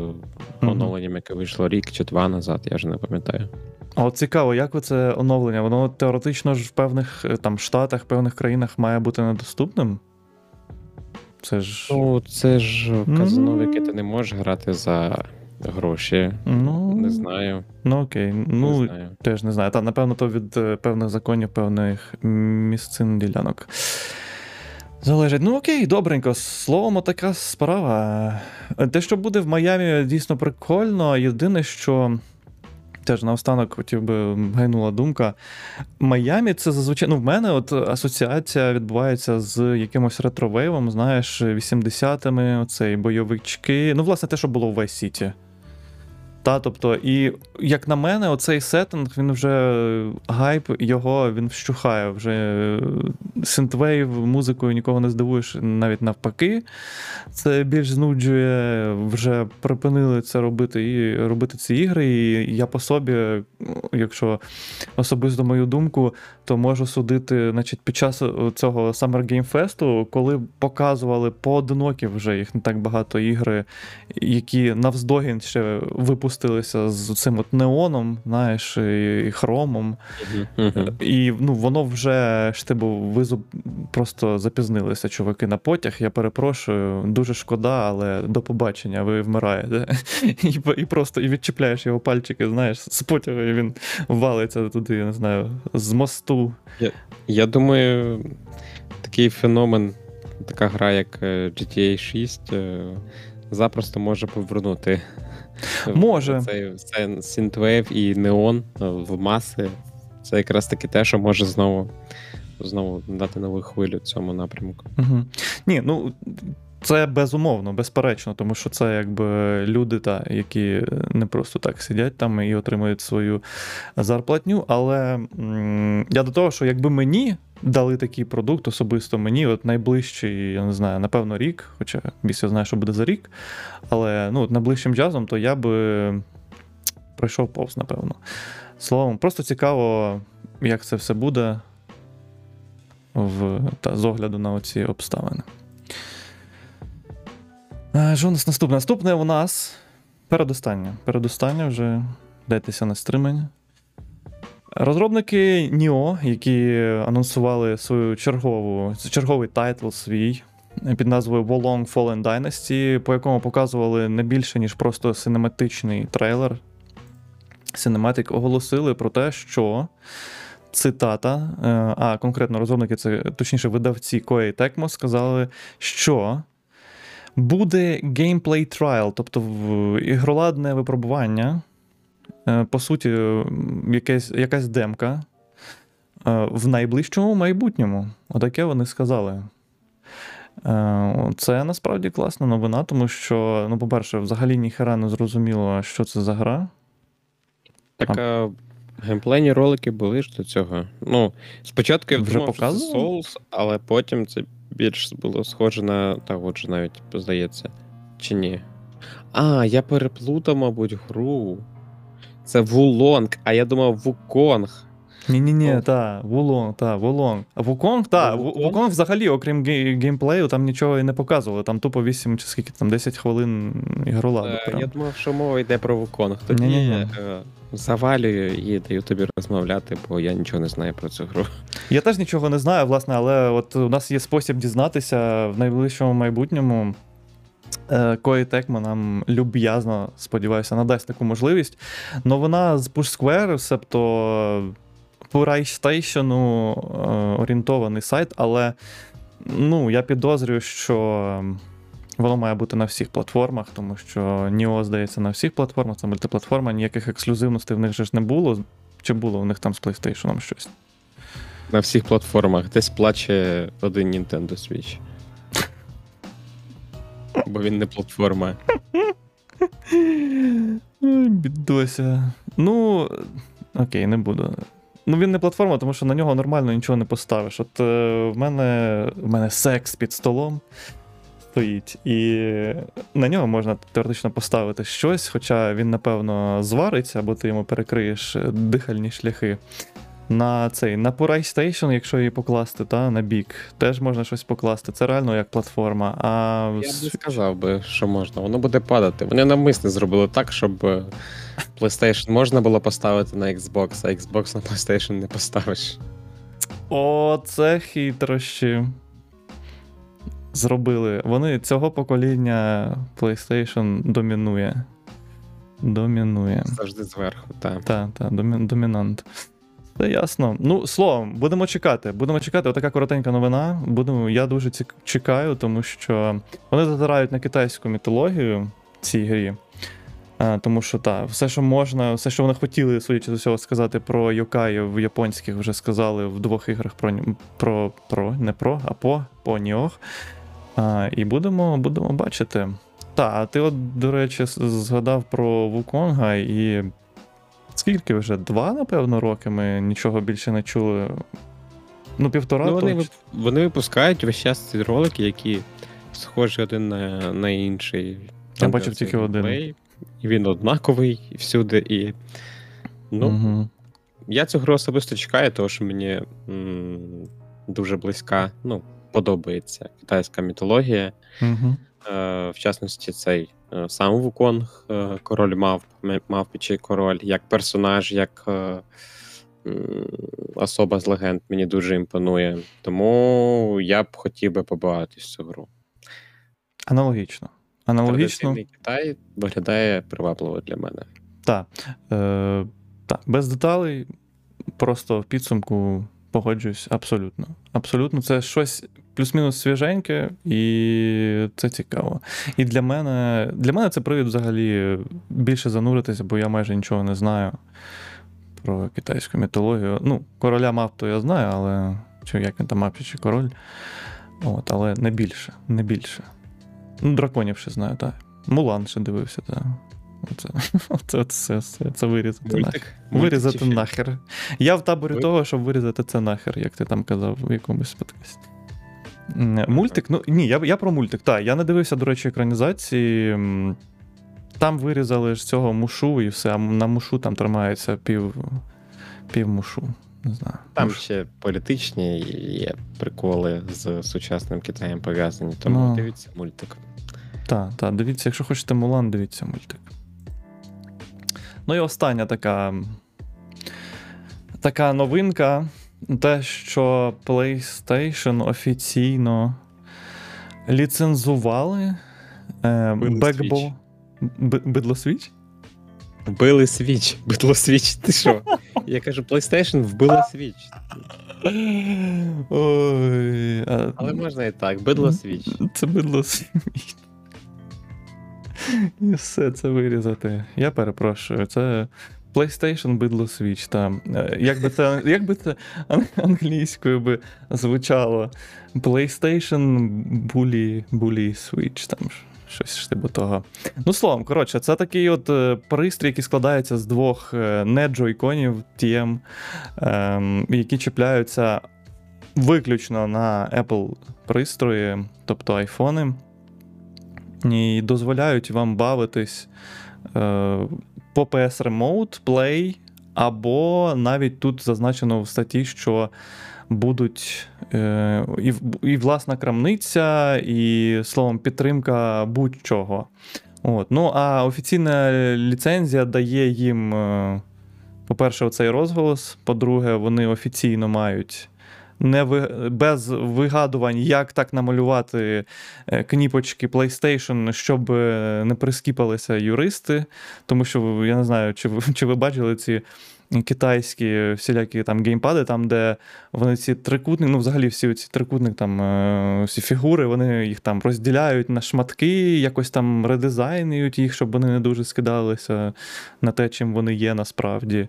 оновленням, яке вийшло рік чи два назад, я вже не пам'ятаю.
А от цікаво, як це оновлення? Воно теоретично ж в певних е, там штатах, певних країнах має бути недоступним. Це ж.
Ну, це ж казино, в яке ти не можеш грати за гроші.
Ну,
Не знаю.
ну окей. Ну,
не знаю.
Теж не знаю. Та, напевно, то від е, певних законів, певних місцин ділянок. Залежить. Ну окей, добренько. Словом, така справа. Е, Те, що буде в Майамі, дійсно прикольно. Єдине, що. Теж наостанок хотів би гайнула думка. Майамі це зазвичай. Ну, в мене от асоціація відбувається з якимось ретровейвом, знаєш, 80-ми, оцей бойовички. Ну, власне, те, що було в Vice City. Та, тобто, і як на мене, оцей сеттинг, він вже гайп його він вщухає. Вже е, синтвейв музикою нікого не здивуєш, навіть навпаки. Це більш знуджує, вже припинили це робити і робити ці ігри. І я по собі, якщо особисто мою думку, то можу судити, значить, під час цього Summer Game Fest, коли показували поодинокі вже їх не так багато ігри, які навздогін ще випустилися з цим от неоном, знаєш, і хромом. І ну, воно вже ж типу, ви просто запізнилися, чуваки, на потяг. Я перепрошую, дуже шкода, але до побачення, ви вмираєте. І, і просто і відчіпляєш його пальчики, знаєш, з потягу, і він валиться туди, я не знаю, з мосту.
Я думаю, такий феномен, така гра, як е, GTA 6, е, запросто може повернути.
Може.
Цей, цей Synthwave і Neon е, в маси. Це якраз таки те, що може знову, знову дати нову хвилю цьому напрямку.
Угу. Ні, ну. Це безумовно, безперечно, тому що це якби люди, та, які не просто так сидять там і отримують свою зарплатню. Але м, я до того, що якби мені дали такий продукт, особисто мені, от найближчий, я не знаю, напевно, рік, хоча я знаю, що буде за рік, але ну, от найближчим часом, то я би пройшов повз, напевно. Словом, просто цікаво, як це все буде в, та, з огляду на оці обставини. Е, Що у нас наступне? Наступне у нас передостання. Передостання вже дайтеся на стримання. Розробники Nioh, які анонсували свою чергову, черговий title свій під назвою Wo Long Fallen Dynasty, по якому показували не більше, ніж просто синематичний трейлер. Cinematic оголосили про те, що цитата, е, а конкретно розробники, це точніше видавці Koei Tecmo, сказали, що буде геймплей трайл, тобто ігроладне випробування. Е, По суті, якась, якась демка е, в найближчому майбутньому. Отаке вони сказали. Е, Це насправді класна новина, тому що, ну, по-перше, взагалі ніхера не зрозуміло, що це за гра.
Так, а... геймплейні ролики були ж до цього. Ну, спочатку я
Вже
думав, що це? Souls, але потім це більш було схоже на. Та от же навіть, здається. Чи ні? А, я переплутав, мабуть, гру. Це Вулонг, а я думав Вуконг.
Ні-ні-ні, та, Вулонг, та, Вулонг. А Вуконг, та,
Вуконг?
Взагалі, окрім ге- геймплею, там нічого і не показували. Там тупо 8 чи скільки там 10 хвилин ігроладу.
Е,
прям.
Я думав, що мова йде про Вуконг. Тоді
Ні-ні-ні.
е, завалюю і даю тобі розмовляти, бо я нічого не знаю про цю гру.
Я теж нічого не знаю, власне, але от у нас є спосіб дізнатися в найближчому майбутньому. Е, Koei Tecmo нам люб'язно, сподіваюся, надасть таку можливість. Новина з Push Square, себто по PlayStation е, орієнтований сайт, але ну, я підозрюю, що воно має бути на всіх платформах, тому що Nio, здається, на всіх платформах, це мультиплатформа, ніяких ексклюзивностей в них же ж не було. Чи було в них там з PlayStation щось?
На всіх платформах десь плаче один Nintendo Switch. Бо він не платформа.
Бідося. Ну, окей, не буду. Ну, він не платформа, тому що на нього нормально нічого не поставиш. От е, в мене в мене секс під столом стоїть, і на нього можна теоретично поставити щось, хоча він, напевно, звариться, або ти йому перекриєш дихальні шляхи. На цей, на PlayStation, якщо її покласти, та, на бік, теж можна щось покласти. Це реально як платформа. А
Я б не сказав би, що можна. Воно буде падати. Вони навмисно зробили так, щоб е, PlayStation можна було поставити на Xbox, а Xbox на PlayStation не поставиш.
О, це хитрощі. Зробили. Вони цього покоління PlayStation домінує. Домінує.
Завжди зверху, так.
Так, так, домі, домінант. Це ясно. Ну, словом, будемо чекати. Будемо чекати. Отака коротенька новина. Будемо, я дуже цік- чекаю, тому що вони затирають на китайську мітологію в цій грі. А, тому що так, все, що можна, все, що вони хотіли, судячи з усього, сказати про Йокаїв японських, вже сказали в двох іграх про, про, про не про, а по, по Ніох. А, і будемо, будемо бачити. Так, а ти, от, до речі, згадав про Вуконга і. Скільки вже? Два, напевно, роки ми нічого більше не чули. Ну, півтора
Ну, вони,
точно.
вони випускають весь час ці ролики, які схожі один на, на інший. Де
бачив тільки один.
І він однаковий всюди. І... Ну,
Угу.
Я цю гру особисто чекаю, тому що мені м, дуже близька, ну, подобається китайська мітологія.
Угу.
Е, в частності, цей е, сам Вуконг, е, король мавп, м- мавпічий король, як персонаж, як особа з легенд мені дуже імпонує. Тому я б хотів би побагатись цю гру.
Аналогічно. Аналогічно.
Китай виглядає привабливо для мене.
Так. Е, та, без деталей, просто в підсумку погоджуюсь абсолютно. Абсолютно, це щось плюс-мінус свіженьке, і це цікаво. І для мене, для мене це привід взагалі більше зануритися, бо я майже нічого не знаю про китайську мітологію. Ну, короля мав, то я знаю, але чи як він там мав чи король. От, але не більше, не більше. Ну, драконів ще знаю, так. Мулан ще дивився, так. Оце, оце, це, це, це вирізати нахер.
Мультик? Мультик
Вирізати нахер. Я в таборі
Ви-
того, щоб вирізати це нахер, як ти там казав в якомусь подкасті. Мультик, ну ні, я, я про мультик. Так, я не дивився, до речі, екранізації. Там вирізали ж цього мушу і все, а на мушу там тримається пів, пів мушу. Не знаю.
Там
Муш-
ще політичні є приколи з сучасним Китаєм пов'язані, тому
Ну.
дивіться мультик.
Так, так, дивіться, якщо хочете Мулан, дивіться мультик. Ну і остання така. Така новинка. Те, що PlayStation офіційно ліцензували е,
Бидло
Backbone. Бидло Switch?
Вбили Switch, бидло Switch. Ти що? Я кажу, PlayStation вбила Switch.
Ой, а,
Але можна і так, бидло Switch.
Це бидло світ. І все це вирізати. Я перепрошую. Це PlayStation бидло Switch, там. Е, Як би це, як би це англійською би звучало? PlayStation Bully, Bully Switch, там щось типу того. Ну, словом, коротше, це такий от е, пристрій, який складається з двох е, не джойконів TM, ем, які чіпляються виключно на Apple пристрої, тобто айфони, і дозволяють вам бавитись е, по PS Remote, Play, або навіть тут зазначено в статті, що будуть е, і, і власна крамниця, і словом, підтримка будь-чого. От. Ну, а офіційна ліцензія дає їм, е, по-перше, оцей розголос. По-друге, вони офіційно мають не ви, без вигадувань, як так намалювати е, кніпочки PlayStation, щоб е, не прискіпалися юристи. Тому що я не знаю, чи ви, чи ви бачили ці китайські всілякі там геймпади, там, де вони ці трикутні, ну взагалі всі ці трикутник, там е, всі фігури, вони їх там розділяють на шматки, якось там редизайнують їх, щоб вони не дуже скидалися на те, чим вони є насправді,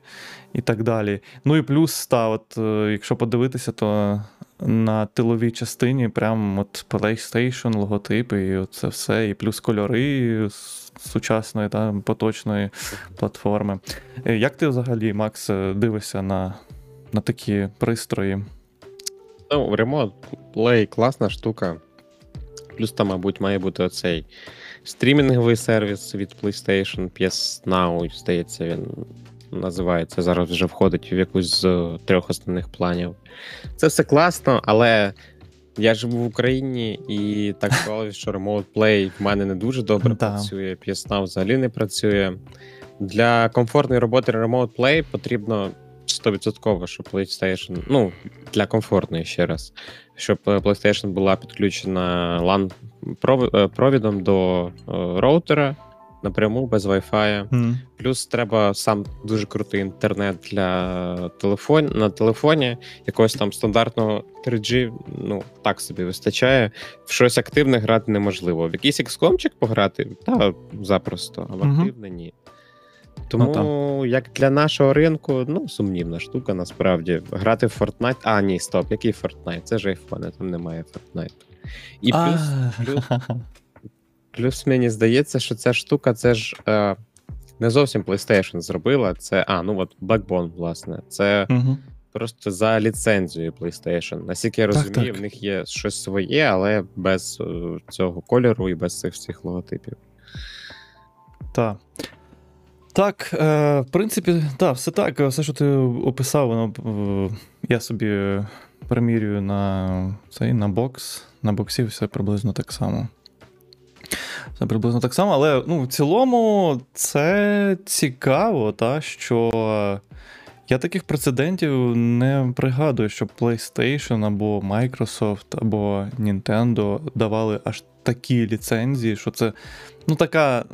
і так далі. Ну і плюс, та, от, е, якщо подивитися, то на тиловій частині прям от PlayStation, логотипи, і це все, і плюс кольори сучасної та поточної платформи. Е, Як ти взагалі, Макс, дивишся на, на такі пристрої?
Ну, Remote Play класна штука. Плюс там, мабуть, має бути оцей стрімінговий сервіс від PlayStation PS Now, здається, він називається. Зараз вже входить в якусь з трьох основних планів. Це все класно, але я живу в Україні і так склалося, що Remote Play в мене не дуже добре працює, PS взагалі не працює. Для комфортної роботи Remote Play потрібно 100%, щоб PlayStation, ну, для комфортної ще раз, щоб е, PlayStation була підключена LAN е, провідом до е, роутера напряму без Wi-Fi.
М.
Плюс треба сам дуже крутий інтернет для телефон на телефоні. Якогось там стандартного 3G, ну так собі вистачає. В щось активне грати неможливо. В якийсь XCOM пограти, та запросто, а в активне ні. Тому,
Ну,
як для нашого ринку, ну, сумнівна штука, насправді. Грати в Fortnite. А, ні, стоп, який Fortnite? Це ж айфони, там немає Fortnite. І плюс, плюс, Плюс мені здається, що ця штука це ж е, не зовсім PlayStation зробила. Це, а, ну от Backbone, власне. Це
Мгм.
просто за ліцензією PlayStation. Наскільки я
Так,
розумію,
так.
в них є щось своє, але без е, цього кольору і без цих всіх логотипів.
Так. Так, е, в принципі, так, все так. Все, що ти описав, воно е, я собі примірюю на цей на бокс. На боксі все приблизно так само. Все приблизно так само, але ну, в цілому це цікаво, та, що я таких прецедентів не пригадую, щоб PlayStation або Microsoft, або Nintendo давали аж такі ліцензії, що це ну, така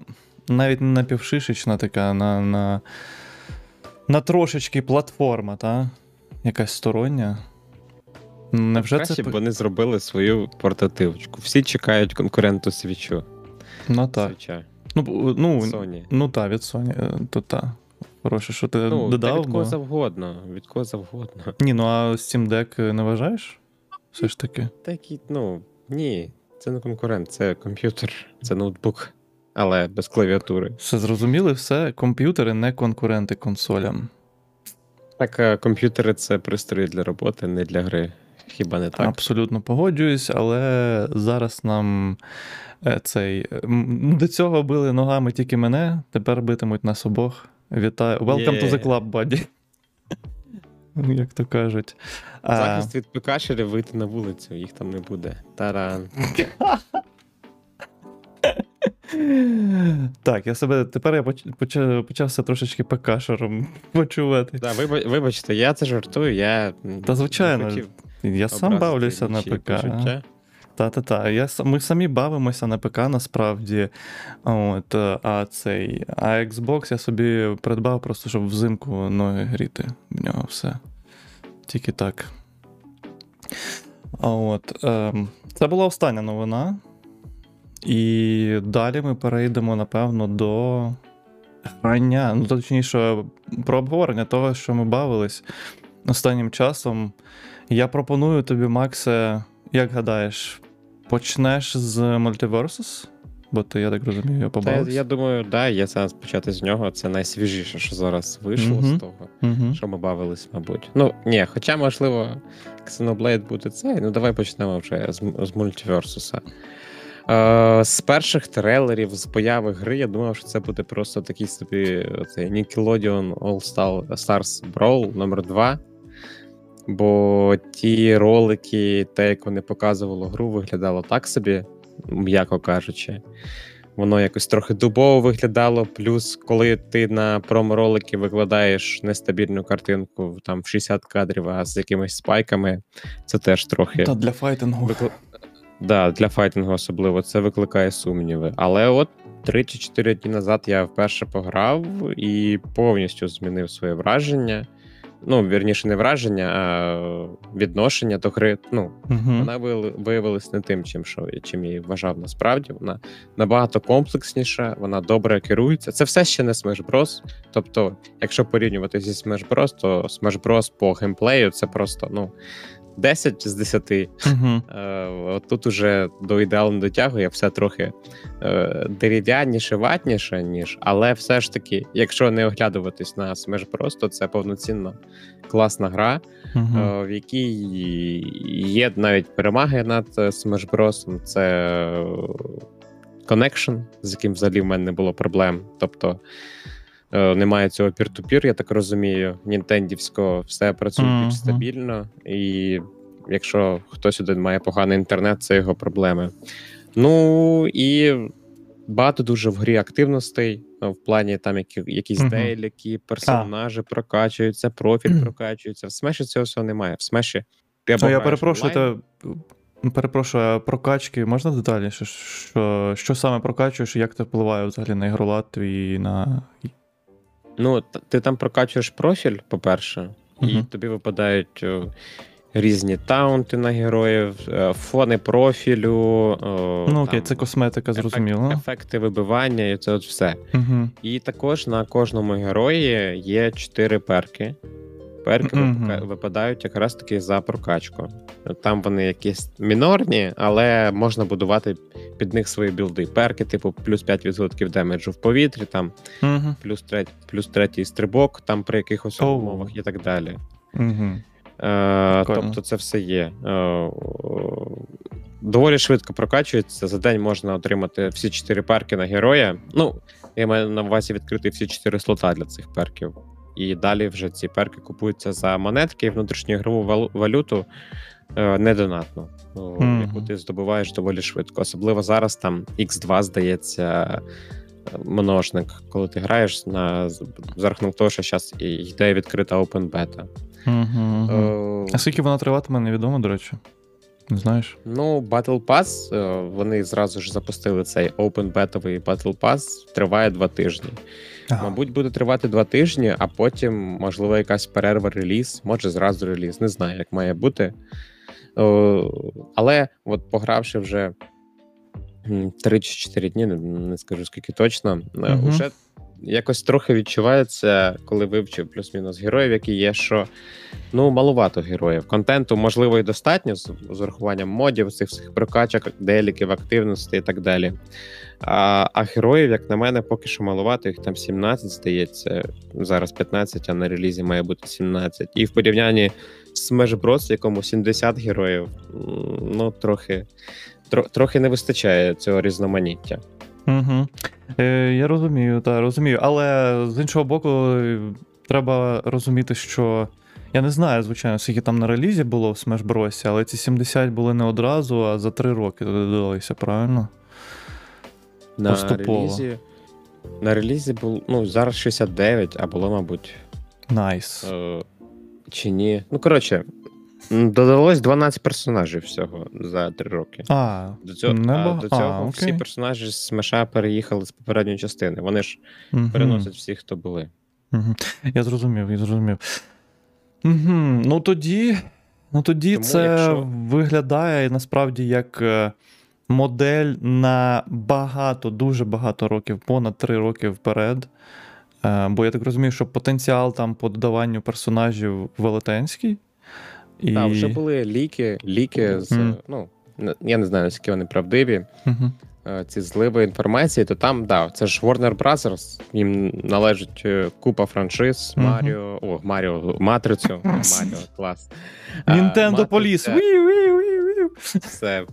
навіть не напівшишечна така, на, на, на трошечки платформа, та? якась стороння. Невже
Краще
це.
б вони зробили свою портативочку. Всі чекають конкуренту свічу.
Ну так.
Свіча.
Ну, ну,
Sony.
ну так, від Sony, е, то так. Хороше, що ти
Ну,
додав.
від кого
Бо...
завгодно. Від кого завгодно.
Ні, ну а Steam Deck не вважаєш? Все ж таки.
Такі, ну, ні, це не конкурент, це комп'ютер, це ноутбук, але без клавіатури.
Все зрозуміли, все. Комп'ютери не конкуренти консолям.
Так, е, комп'ютери це пристрої для роботи, не для гри. Хіба не так?
Абсолютно погоджуюсь, але зараз нам е, цей. До цього били ногами тільки мене, тепер битимуть нас обох. Вітаю. Welcome to the club, buddy. Як то кажуть.
Захист від пекашерів вийти на вулицю, їх там не буде. Таран.
Так, я себе тепер я почав, почався трошечки пекашером почувати.
Да, виба- вибачте, я це жартую, я.
Та звичайно,
хотів
Я сам бавлюся на ПК.
почуття.
Та-та-та. Я, ми самі бавимося на ПК насправді. От, е, а цей. А Xbox я собі придбав просто, щоб взимку ноги гріти. В нього все. Тільки так. От, ем, це була остання новина. І далі ми перейдемо, напевно, до грання, ну точніше, про обговорення того, що ми бавились останнім часом. Я пропоную тобі, Максе, як гадаєш, почнеш з Multiversus? Бо ти, я так розумію,
Та,
побавився.
я думаю, да, є сенс почати з нього. Це найсвіжіше, що зараз вийшло
Мгм.
з того,
Угу.
що ми бавились, мабуть. Ну, ні, хоча, можливо, Xenoblade буде цей. Ну, давай почнемо вже з, з мультиверсуса. Е, з перших трейлерів, з появи гри, я думав, що це буде просто такий собі цей Nickelodeon All Star- Stars Brawl номер 2 Бо ті ролики, те, як вони показували гру, виглядало так собі, м'яко кажучи. Воно якось трохи дубово виглядало. Плюс, коли ти на промо-ролики викладаєш нестабільну картинку там в 60 кадрів, а з якимись спайками, це теж трохи.
Та для файтингу.
Викли... Да, для файтингу особливо це викликає сумніви. Але от 3 чи 4 дні назад я вперше пограв і повністю змінив своє враження. Ну, вірніше, не враження, а відношення до гри. Ну,
Угу.
вона виявилась не тим, чим, що, чим я її вважав насправді. Вона набагато комплексніша, вона добре керується. Це все ще не Smash Bros. Тобто, якщо порівнювати зі Smash Bros, то Smash Bros по геймплею це просто ну, 10 з 10.
Угу.
Е, от тут уже до ідеалу не дотягує, все трохи е, дерев'яніше, ватніше, ніж, але все ж таки, якщо не оглядуватись на Smash Bros, то це повноцінно класна гра,
Угу.
в якій є навіть перемаги над Smash Bros. Це Connection, з яким взагалі в мене не було проблем. Тобто немає цього пір-ту-пір, я так розумію. Нінтендівського все працює
Мгм.
більш стабільно, і якщо хтось один має поганий інтернет, це його проблеми. Ну і багато дуже в грі активностей е, в плані там які, якісь
Мгм.
дейліки, персонажі прокачуються, профіль прокачується. В смеші цього всього немає. В смеші ти або
Ну, я перепрошую,
онлайн,
те, перепрошую, прокачки можна детальніше? Що, що саме прокачуєш як це впливає взагалі на ігролад і на.
Ну, ти там прокачуєш профіль, по-перше, і
Мгм.
тобі випадають різні таунти на героїв, е, фони профілю.
Ну окей,
там,
це косметика,
ефект-
зрозуміло.
ефекти вибивання, і це от все.
Угу.
І також на кожному герої є 4 перки. Перки випадають якраз таки за прокачку. Там вони якісь мінорні, але можна будувати під них свої білди. Перки, типу, плюс 5% демеджу в повітрі, там плюс, трет, плюс третій стрибок, там при якихось умовах і так далі. Е, тобто це все є. Е, доволі швидко прокачується. За день можна отримати всі чотири перки на героя. Ну, я маю на увазі відкрити всі чотири слота для цих перків. І далі вже ці перки купуються за монетки і внутрішньоігрову валу- валюту е, недонатно, о,
Мгм.
яку ти здобуваєш доволі швидко. Особливо зараз там X2, здається, множник, коли ти граєш на за рахунок того, що зараз йде відкрита open beta.
Угу.
Е,
А скільки вона триватиме, невідомо, до речі. Не знаєш?
Ну, Battle Pass, е, вони зразу ж запустили цей Open бетовий Battle Pass, триває два тижні. Мабуть, буде тривати два тижні, а потім, можливо, якась перерва реліз, може зразу реліз. Не знаю, як має бути. Е, Але, от погравши вже 3 чи 4 дні, не, скажу скільки точно, е,
Мгм.
Якось трохи відчувається, коли вивчив плюс-мінус героїв, які є, що ну, малувато героїв. Контенту, можливо, і достатньо з, з урахуванням модів, цих всіх прокачок, деліків, активності і так далі. А, а героїв, як на мене, поки що малувато, їх там 17, здається, зараз 15, а на релізі має бути 17. І в порівнянні з Smash Bros, якому 70 героїв, ну, трохи, тро, трохи не вистачає цього різноманіття.
Угу. Е, я розумію, так, розумію. Але з іншого боку, треба розуміти, що. Я не знаю, звичайно, скільки там на релізі було в Smash Bros, але ці 70 були не одразу, а за 3 роки додалися, правильно?
На
Поступово.
релізі. На релізі було, ну, зараз 69, а було, мабуть,
Nice.
е, чи ні. Ну, коротше, додалось 12 персонажів всього за 3 роки.
А,
До цього,
не
а, до цього
а,
всі
окей.
персонажі з Смеша переїхали з попередньої частини. Вони ж
мгм.
переносять всіх, хто були.
Угу. Я зрозумів, я зрозумів. Угу. Ну тоді, ну тоді
Тому
це
якщо-
виглядає насправді як е, модель на багато, дуже багато років, понад три роки вперед. Е, бо я так розумію, що потенціал там по додаванню персонажів велетенський. І...
Так, вже були ліки, ліки з.
Мгм.
Ну, я не знаю, наскільки вони правдиві. Е, Ці зливи інформації, то там, да, це ж Warner Bros. Їм належить е, купа франшиз. Маріо, о, Маріо, Матрицю, Маріо, клас. А,
Nintendo Police.
Все,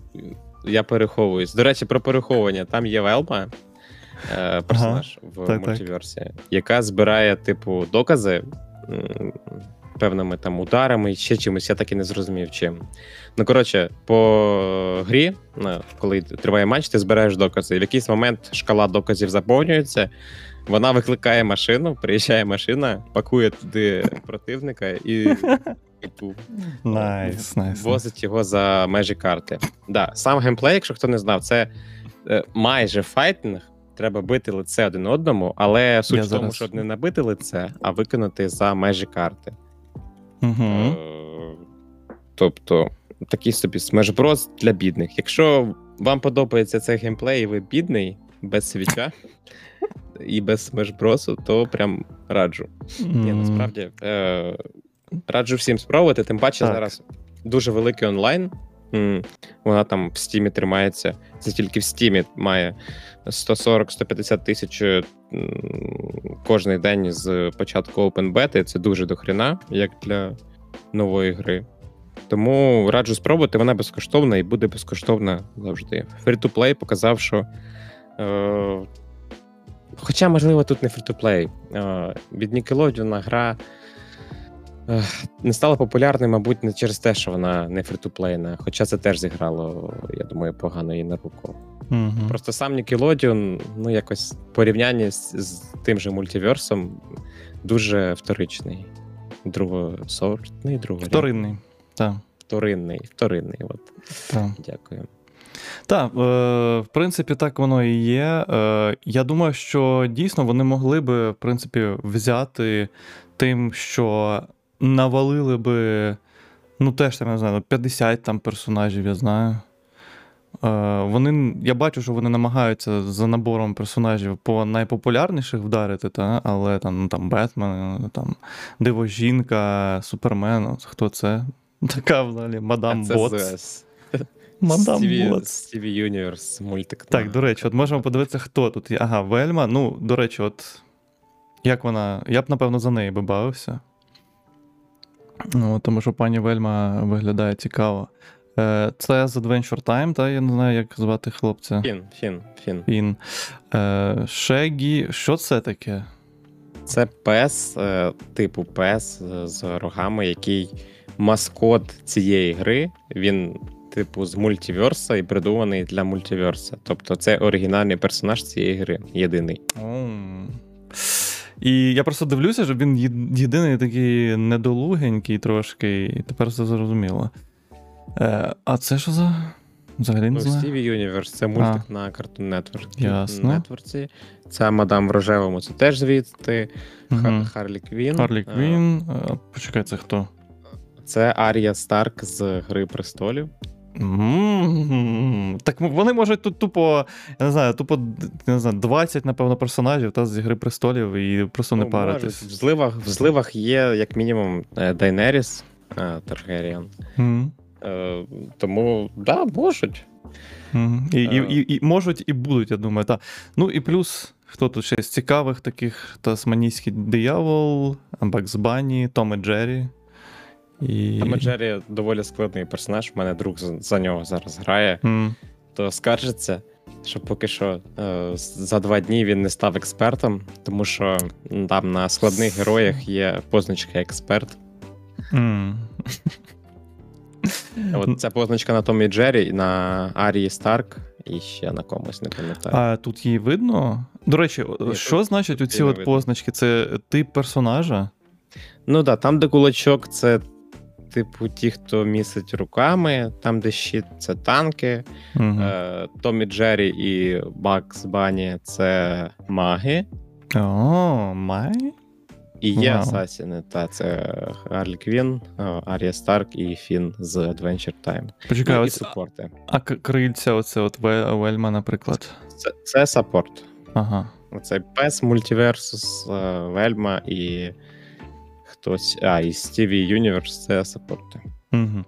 я переховуюсь. До речі, про переховування. Там є Велма, е, персонаж в мультиверсі, яка збирає, типу, докази певними там ударами ще чимось, я так і не зрозумів чим. Ну, коротше, по грі, ну, коли триває матч, ти збираєш докази. І в якийсь момент шкала доказів заповнюється. Вона викликає машину, приїжджає машина, пакує туди противника і типу,
найс.
возить його за межі карти. Да, сам геймплей, якщо хто не знав, це е, майже файтинг. Треба бити лице один одному, але суть
Я
в тому,
зараз-
щоб не набити лице, а виконати за межі карти.
Угу.
Е, Тобто, такий собі смежброс для бідних. Якщо вам подобається цей геймплей, і ви бідний, без свіча і без смежбросу, то прям раджу. Ні, насправді е, раджу всім спробувати, тим паче
Так.
зараз дуже великий онлайн. Вона там в стімі тримається. Це тільки в стімі має 140-150 тисяч кожний день з початку Open. Це дуже дохрена, як для нової гри. Тому раджу спробувати, вона безкоштовна і буде безкоштовна завжди. Free-to-play показав, що. Е, хоча, можливо, тут не free-to-play. Е, від Nickelodeon гра е, не стала популярною, мабуть, не через те, що вона не фрі-то-плейна. Хоча це теж зіграло, я думаю, погано їй на руку.
Угу.
Просто сам Nickelodeon, ну, якось в порівнянні з, з тим же мультиверсом, дуже вторичний. Другосортний, другорядний.
Вторинний. Так.
Вторинний, вторинний. От.
так.
Дякую.
Так, е, в принципі, так воно і є. Е, я думаю, що дійсно вони могли би, в принципі, взяти тим, що навалили би, ну, теж я не знаю, ну, 50 там персонажів, я знаю. Е, вони, я бачу, що вони намагаються за набором персонажів по найпопулярніших вдарити, та? але там, ну, там Бетмен, там Дивожінка, Супермен, хто це? Така взагалі, мадам Ботс. Мадам
Steven Universe мультик.
Так, до речі, от можемо подивитися, хто тут. Ага, Вельма. Ну, до речі, от як вона. Я б, напевно, за неї би бавився. Ну, тому що пані Вельма виглядає цікаво. Е, Це з Adventure Time, та я не знаю, як звати хлопця.
Фін, фін, фін.
Він. Е, Шегі. Що це таке?
Це пес, е, типу пес з рогами, який маскот цієї гри. Він, типу, з мультиверса і придуманий для мультиверса. Тобто це оригінальний персонаж цієї гри, єдиний.
Ом. І я просто дивлюся, що він єдиний такий недолугенький трошки, і тепер все зрозуміло. Е, а це що за. Взагалі не
Ну,
знаю.
Steven Universe це мультик на Cartoon Network.
Ясно.
Нетворці. Це мадам в рожевому, це теж звідти.
Мгм.
Харлі Квін.
Харлі
Е,
Квін. Е, Почекай, це хто?
Це Арія Старк з Гри престолів.
М, Так вони можуть тут тупо, я не знаю, тупо не знаю, 20, напевно, персонажів та з Гри престолів і просто не
Ну,
паритись.
В зливах, в зливах є, як мінімум, Дайнеріс Таргеріан.
Мгм.
Е, Тому, да, можуть.
Мгм. І, і,
Е.
і, і можуть, і будуть, я думаю. Та. Ну і плюс, хто тут ще з цікавих таких: Тасманійський диявол, Бакс Банні, Том і Джері. І...
Том Джері доволі складний персонаж. У мене друг за- нього зараз грає,
М,
то скаржиться, що поки що е, за два дні він не став експертом, тому що там на складних героях є позначка експерт.
м.
От ця позначка на Томі Джері, на Арії Старк і ще на комусь, не пам'ятаю.
А тут її видно? До речі,
Ні,
що
тут-
значить
тут
оці от
видно.
позначки? Це тип персонажа?
Ну да, там, де кулачок, це типу ті, хто місить руками, там, де щит, це танки.
Угу.
Е, Том і Джері і Бакс Бані це маги.
Oh, my?
І є
Вау.
асасіни, та це Гарлі Квін, е, Арія Старк і Фін з Adventure Time.
Почекай,
Ну, і супорти.
а крильця, оце от Вельма, наприклад.
Це, це support.
Ага.
Оцей пес MultiVersus, е, Вельма і хтось. А, і Стіві Юніверс це саппорти.
Угу.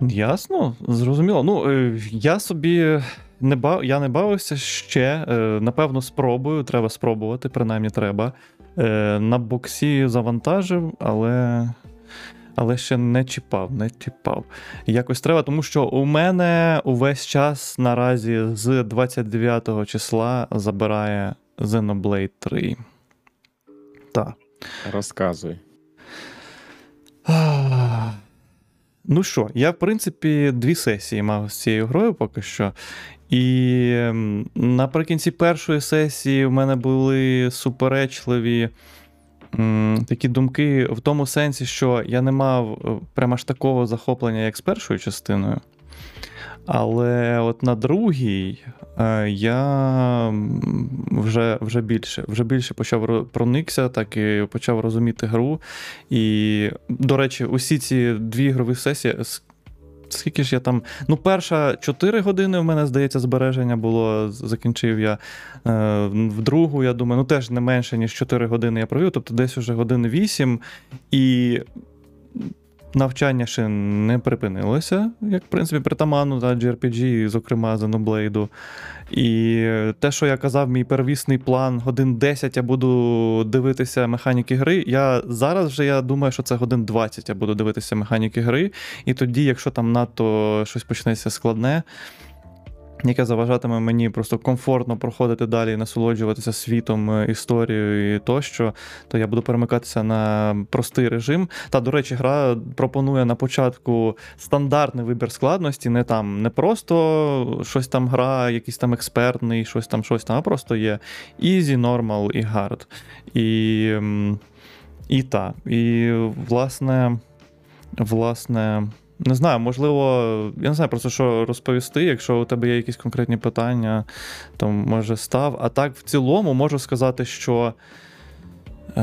Ясно, зрозуміло. Ну, е, я собі не бав... я не бавився ще. Е, напевно, спробую. Треба спробувати, принаймні треба. Е, На боксі завантажив, але. Але ще не чіпав, не чіпав. Якось треба, тому що у мене увесь час наразі з 29 числа забирає Xenoblade 3. Так.
Розказуй.
Ну що, я, в принципі, дві сесії мав з цією грою поки що. І наприкінці першої сесії в мене були суперечливі м, такі думки в тому сенсі, що я не мав е, прямо ж такого захоплення, як з першою частиною. Але от на другій е, я вже вже більше вже більше почав проникся, так і почав розуміти гру. І, до речі, усі ці дві ігрові сесії. Скільки ж я там. Ну, перша 4 години в мене, здається, збереження було, закінчив я. Е, в другу, я думаю, ну теж не менше, ніж 4 години я провів, тобто десь уже години 8. І навчання ще не припинилося, як в принципі притаманно та JRPG, зокрема Xenoblade. І те, що я казав, мій первісний план годин 10 я буду дивитися механіки гри. Я зараз вже я думаю, що це годин 20 я буду дивитися механіки гри. І тоді, якщо там надто щось почнеться складне яке заважатиме мені просто комфортно проходити далі і насолоджуватися світом, е, історією і тощо, то я буду перемикатися на простий режим. Та, до речі, гра пропонує на початку стандартний вибір складності, не там не просто щось там гра, якийсь там експертний, щось там, щось там, а просто є Easy, Normal і Hard. І і та. І, власне, власне. Не знаю, можливо, я не знаю просто що розповісти. Якщо у тебе є якісь конкретні питання, то може став. А так, в цілому, можу сказати, що. Е,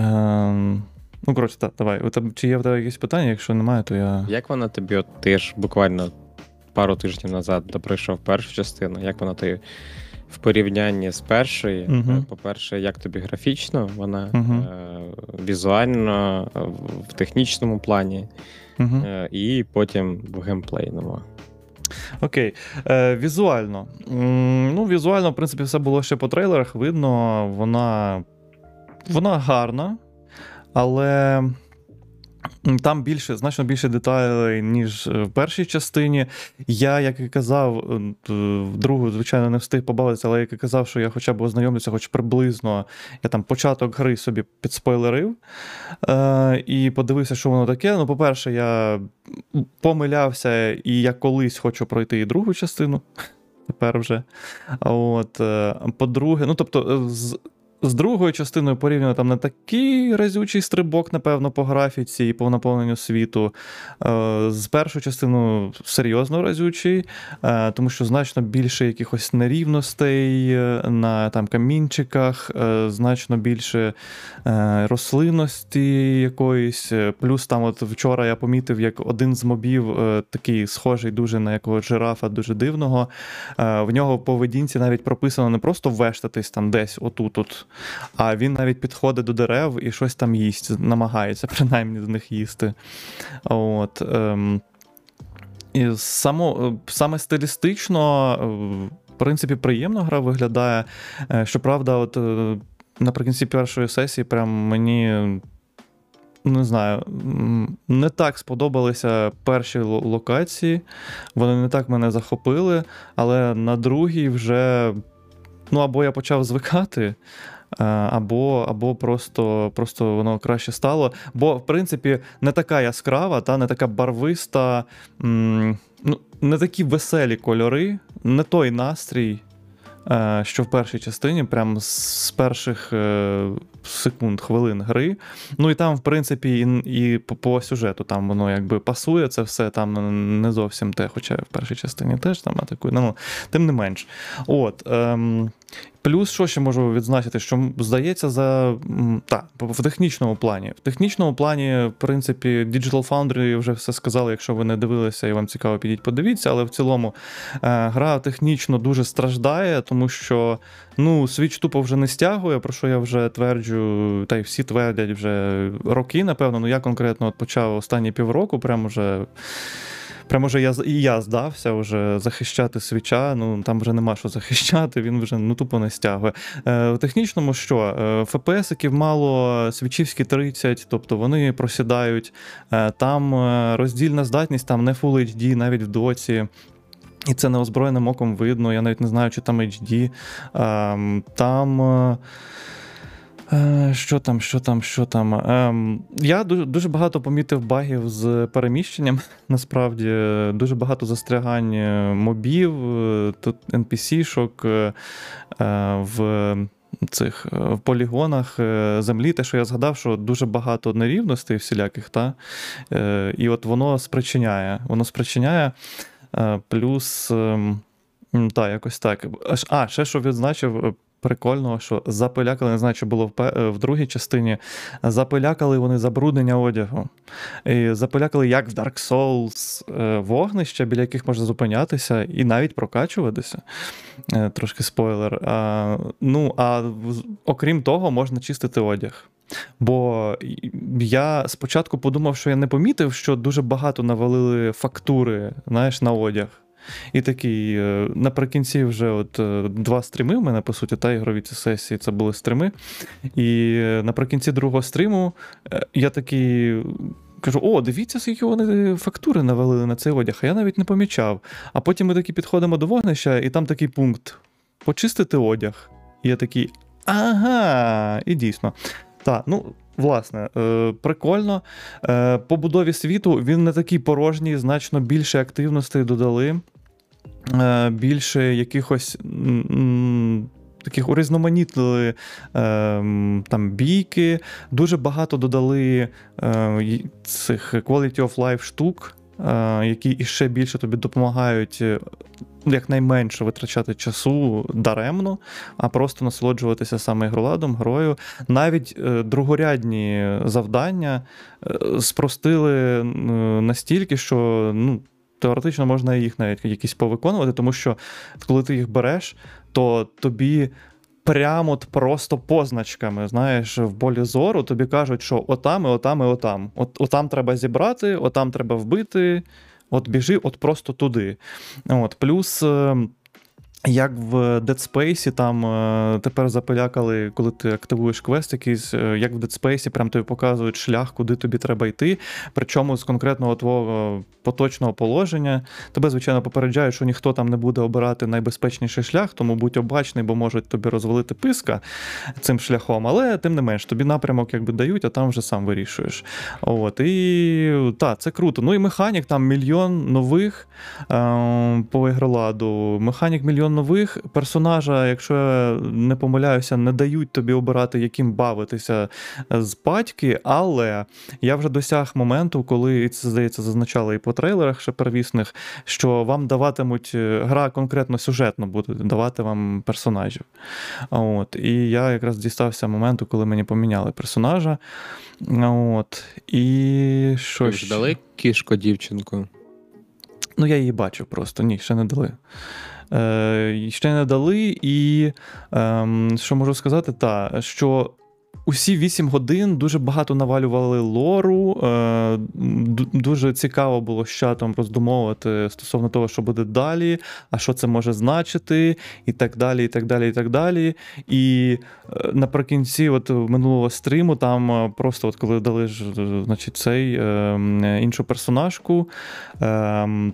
ну, коротше, так, давай. У тебе, Чи є в тебе якісь питання? Якщо немає, то я.
Як вона тобі, от ти ж буквально пару тижнів назад доприйшов першу частину, як вона тобі в порівнянні з першою, uh по-перше, як тобі графічно, вона uh е, візуально, в технічному плані угу. і потім в геймплейному.
Окей. Е, Візуально. Ну, Візуально, в принципі, все було ще по трейлерах. Видно, вона, вона гарна, але. Там більше, значно більше деталей, ніж в першій частині. Я, як і казав, е, в другу, звичайно, не встиг побавитися, але як і казав, що я хоча б ознайомлюся, хоч приблизно я там початок гри собі підспойлерив е, і подивився, що воно таке. Ну, по-перше, я помилявся, і я колись хочу пройти і другу частину. Тепер вже. От, е, По-друге, ну тобто, з другою частиною порівняно там не такий разючий стрибок, напевно, по графіці і по наповненню світу. Е, з першою частиною серйозно разючий, е, тому що значно більше якихось нерівностей е, на там камінчиках, значно більше рослинності якоїсь. Плюс там, от вчора я помітив, як один з мобів, такий схожий дуже на якого жирафа, дуже дивного. В нього в поведінці навіть прописано не просто вештатись там десь отут. А він навіть підходить до дерев і щось там їсть, намагається принаймні з них їсти. От, ем, і само, Саме стилістично, е, в принципі, приємно гра виглядає. Е, щоправда, от е, наприкінці першої сесії, прям мені. Не знаю, не так сподобалися перші локації, вони не так мене захопили, але на другій вже ну або я почав звикати, Е, або або просто просто воно краще стало. Бо, в принципі, не така яскрава, та не така барвиста, ну, не такі веселі кольори, не той настрій. Е, що в першій частині, прям з перших е, секунд, хвилин гри. Ну і там, в принципі, і, і по, сюжету там воно якби пасує це все, там не зовсім те, хоча в першій частині теж там атакує. Ну, тим не менш. От. Ем, Плюс, що ще можу відзначити, що здається, за та, в технічному плані. В технічному плані, в принципі, Digital Foundry вже все сказали. Якщо ви не дивилися і вам цікаво, підіть, подивіться, але в цілому е, гра технічно дуже страждає, тому що ну, Switch тупо вже не стягує, про що я вже тверджу, та й всі твердять вже роки, напевно. Ну я конкретно от почав останні півроку, прямо вже. Прямо вже я і я здався вже захищати свіча. Ну там вже нема що захищати, він вже ну тупо не стягує. Е, В технічному що? Е, ФПСиків мало, свічівські 30, тобто вони просідають. Е, Там е, роздільна здатність, там не Full HD, навіть в доці. І це неозброєним оком видно. Я навіть не знаю, чи там HD. Е, Там. Е, що там, що там, що там? Ем, Я дуже дуже багато помітив багів з переміщенням. Насправді, дуже багато застрягань е, мобів, е, тут NPC-шок в цих в полігонах землі. Те, що я згадав, що дуже багато нерівностей всіляких, та? і от воно спричиняє. Воно спричиняє. Плюс. Ем, так, якось так. А, ще що відзначив, прикольного, що запилякали, не знаю, що було в е, в другій частині. Запилякали вони забруднення одягу. І Запилякали, як в Dark Souls е, вогнища, біля яких можна зупинятися і навіть прокачуватися. Е, трошки спойлер. А, Ну, а окрім того, можна чистити одяг. Бо я спочатку подумав, що я не помітив, що дуже багато навалили фактури знаєш, на одяг. І такий е, наприкінці вже от е, два стріми в мене, по суті, та ігрові ці сесії це були стріми. І е, наприкінці другого стріму я такий. Кажу, о, дивіться, скільки вони фактури навалили на цей одяг, а я навіть не помічав. А потім ми такі підходимо до вогнища, і там такий пункт: почистити одяг. І я такий, ага, і дійсно. Так, ну, власне, е, прикольно. Е, По будові світу він не такий порожній, значно більше активностей додали. Е, більше якихось. Таких урізноманітнили е, там бійки, дуже багато додали е, цих quality of life штук, які іще більше тобі допомагають якнайменше витрачати часу даремно, а просто насолоджуватися саме ігроладом, грою. Навіть другорядні завдання спростили настільки, що ну теоретично можна їх навіть якісь повиконувати, тому що коли ти їх береш, то тобі. Прямо от просто позначками, знаєш, в болі зору тобі кажуть, що отам, і отам, і отам. От, Отам треба зібрати, отам треба вбити, от біжи, от просто туди. От, Плюс ем, як в Dead Space, там е, тепер запилякали, коли ти активуєш квест, якийсь, е, як в Dead Space, прям тобі показують шлях, куди тобі треба йти. Причому з конкретного твого поточного положення тебе, звичайно, попереджають, що ніхто там не буде обирати найбезпечніший шлях, тому будь обачний, бо можуть тобі розвалити писка цим шляхом. Але тим не менш, тобі напрямок якби дають, а там вже сам вирішуєш. От, І так, це круто. Ну і механік там мільйон нових е- по ігроладу. Механік мільйон нових персонажа, якщо я не помиляюся, не дають тобі обирати, яким бавитися з батьки, але я вже досяг моменту, коли і це здається зазначали і по трейлерах ще первісних, що вам даватимуть е, гра конкретно сюжетно буде давати вам персонажів. От. І я якраз дістався моменту, коли мені поміняли персонажа. От. І що
ж дали кішко дівчинку?
Ну, я її бачив просто. Ні, ще не дали. Е, Ще не дали, і е, що можу сказати, та, що усі 8 годин дуже багато навалювали лору. Е, Дуже цікаво було з чатом роздумовувати стосовно того, що буде далі, а що це може значити, і так далі. І так далі, і так далі. І е, наприкінці от минулого стріму, там е, просто от коли дали ж, значить, цей е, іншу персонажку. Е,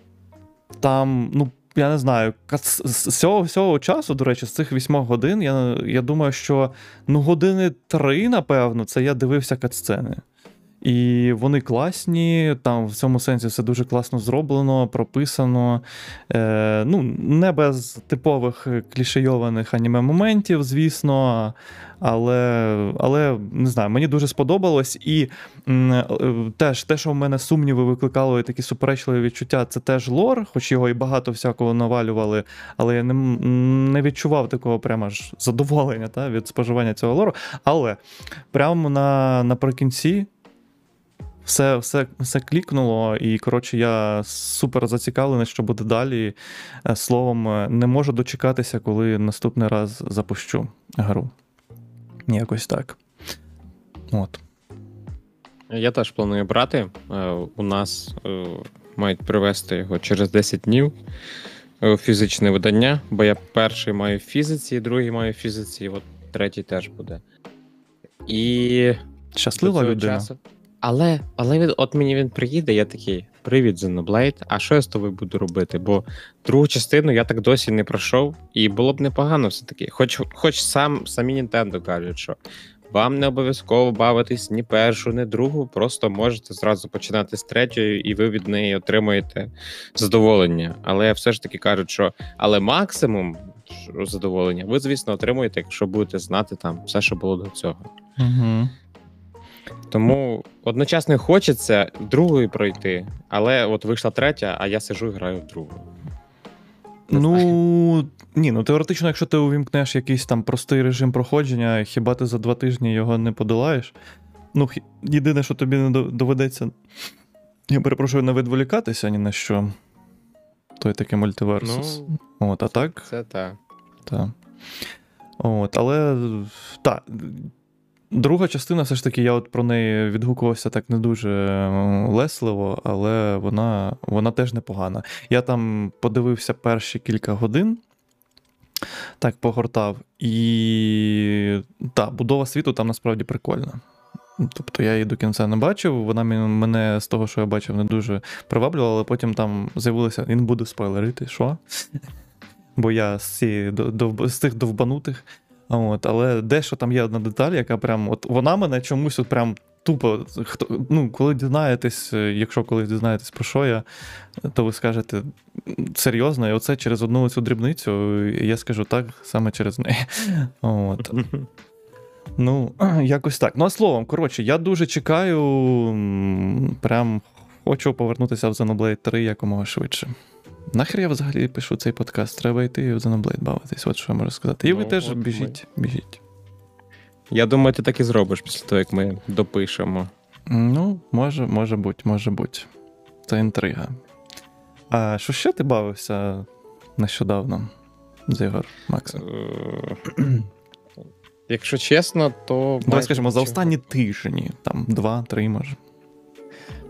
там, ну, я не знаю, з цього всього часу, до речі, з цих вісьмох годин, я я думаю, що ну, години три, напевно, це я дивився катсцени. І вони класні, там в цьому сенсі все дуже класно зроблено, прописано. Е, Ну, не без типових клішейованих аніме-моментів, звісно. Але але не знаю, мені дуже сподобалось. І е, теж те, що в мене сумніви викликало і такі суперечливі відчуття, це теж лор, хоч його і багато всякого навалювали, але я не не відчував такого прямо ж задоволення та, від споживання цього лору. Але прямо на, наприкінці. Все все, все клікнуло, і, коротше, я супер зацікавлений, що буде далі. Е, словом, е, не можу дочекатися, коли наступний раз запущу гру. Якось так. От.
Я теж планую брати. Е, у нас мають привезти його через 10 днів фізичне видання, бо я перший маю в фізиці, другий маю в фізиці, і от третій теж буде. І.
Щаслива людина. Часу...
Але але він, от мені він приїде, я такий: Привіт, Xenoblade, а що я з тобою буду робити? Бо другу частину я так досі не пройшов, і було б непогано все-таки. Хоч хоч сам самі Nintendo кажуть, що вам не обов'язково бавитись ні першу, ні другу, просто можете зразу починати з третьої, і ви від неї отримаєте задоволення. Але все ж таки кажуть, що але максимум задоволення ви, звісно, отримуєте, якщо будете знати там все, що було до цього.
Угу.
Тому одночасно хочеться другою пройти, але от вийшла третя, а я сижу і граю в другу.
ну, ні, ну теоретично, якщо ти увімкнеш якийсь там простий режим проходження, хіба ти за два тижні його не подолаєш? Ну, єдине, що тобі не доведеться, я перепрошую, не відволікатися ні на що. Той такий мультиверсус. Ну, От, а так?
Це так.
Так. От, Але так, Друга частина, все ж таки, я от про неї відгукувався так не дуже лесливо, але вона вона теж непогана. Я там подивився перші кілька годин, так погортав, і та, будова світу там насправді прикольна. Тобто я її до кінця не бачив, вона мене з того, що я бачив, не дуже приваблювала, але потім там з'явилося, він буде спойлерити, що? Бо я з, ці, з тих довбанутих. От, Але дещо там є одна деталь, яка прям от вона мене чомусь от прям тупо. Хто, ну, Коли дізнаєтесь, е, якщо колись дізнаєтесь, про що я, то ви скажете серйозно, і оце через одну цю дрібницю, і я скажу так саме через неї. От. Ну, якось так. Ну, а словом, коротше, я дуже чекаю, прям хочу повернутися в Xenoblade 3 якомога швидше. Нахер я взагалі пишу цей подкаст? Треба йти в Xenoblade бавитись, от що я можу сказати. І ну, ви теж біжіть, ми... біжіть.
Я думаю, ти так і зробиш після того, як ми допишемо.
Ну, може, може бути, може бути. Це інтрига. А що ще ти бавився нещодавно, з Ігор Максим?
Е, якщо чесно, то.
Давай скажімо, за останні тижні, там два-три, може.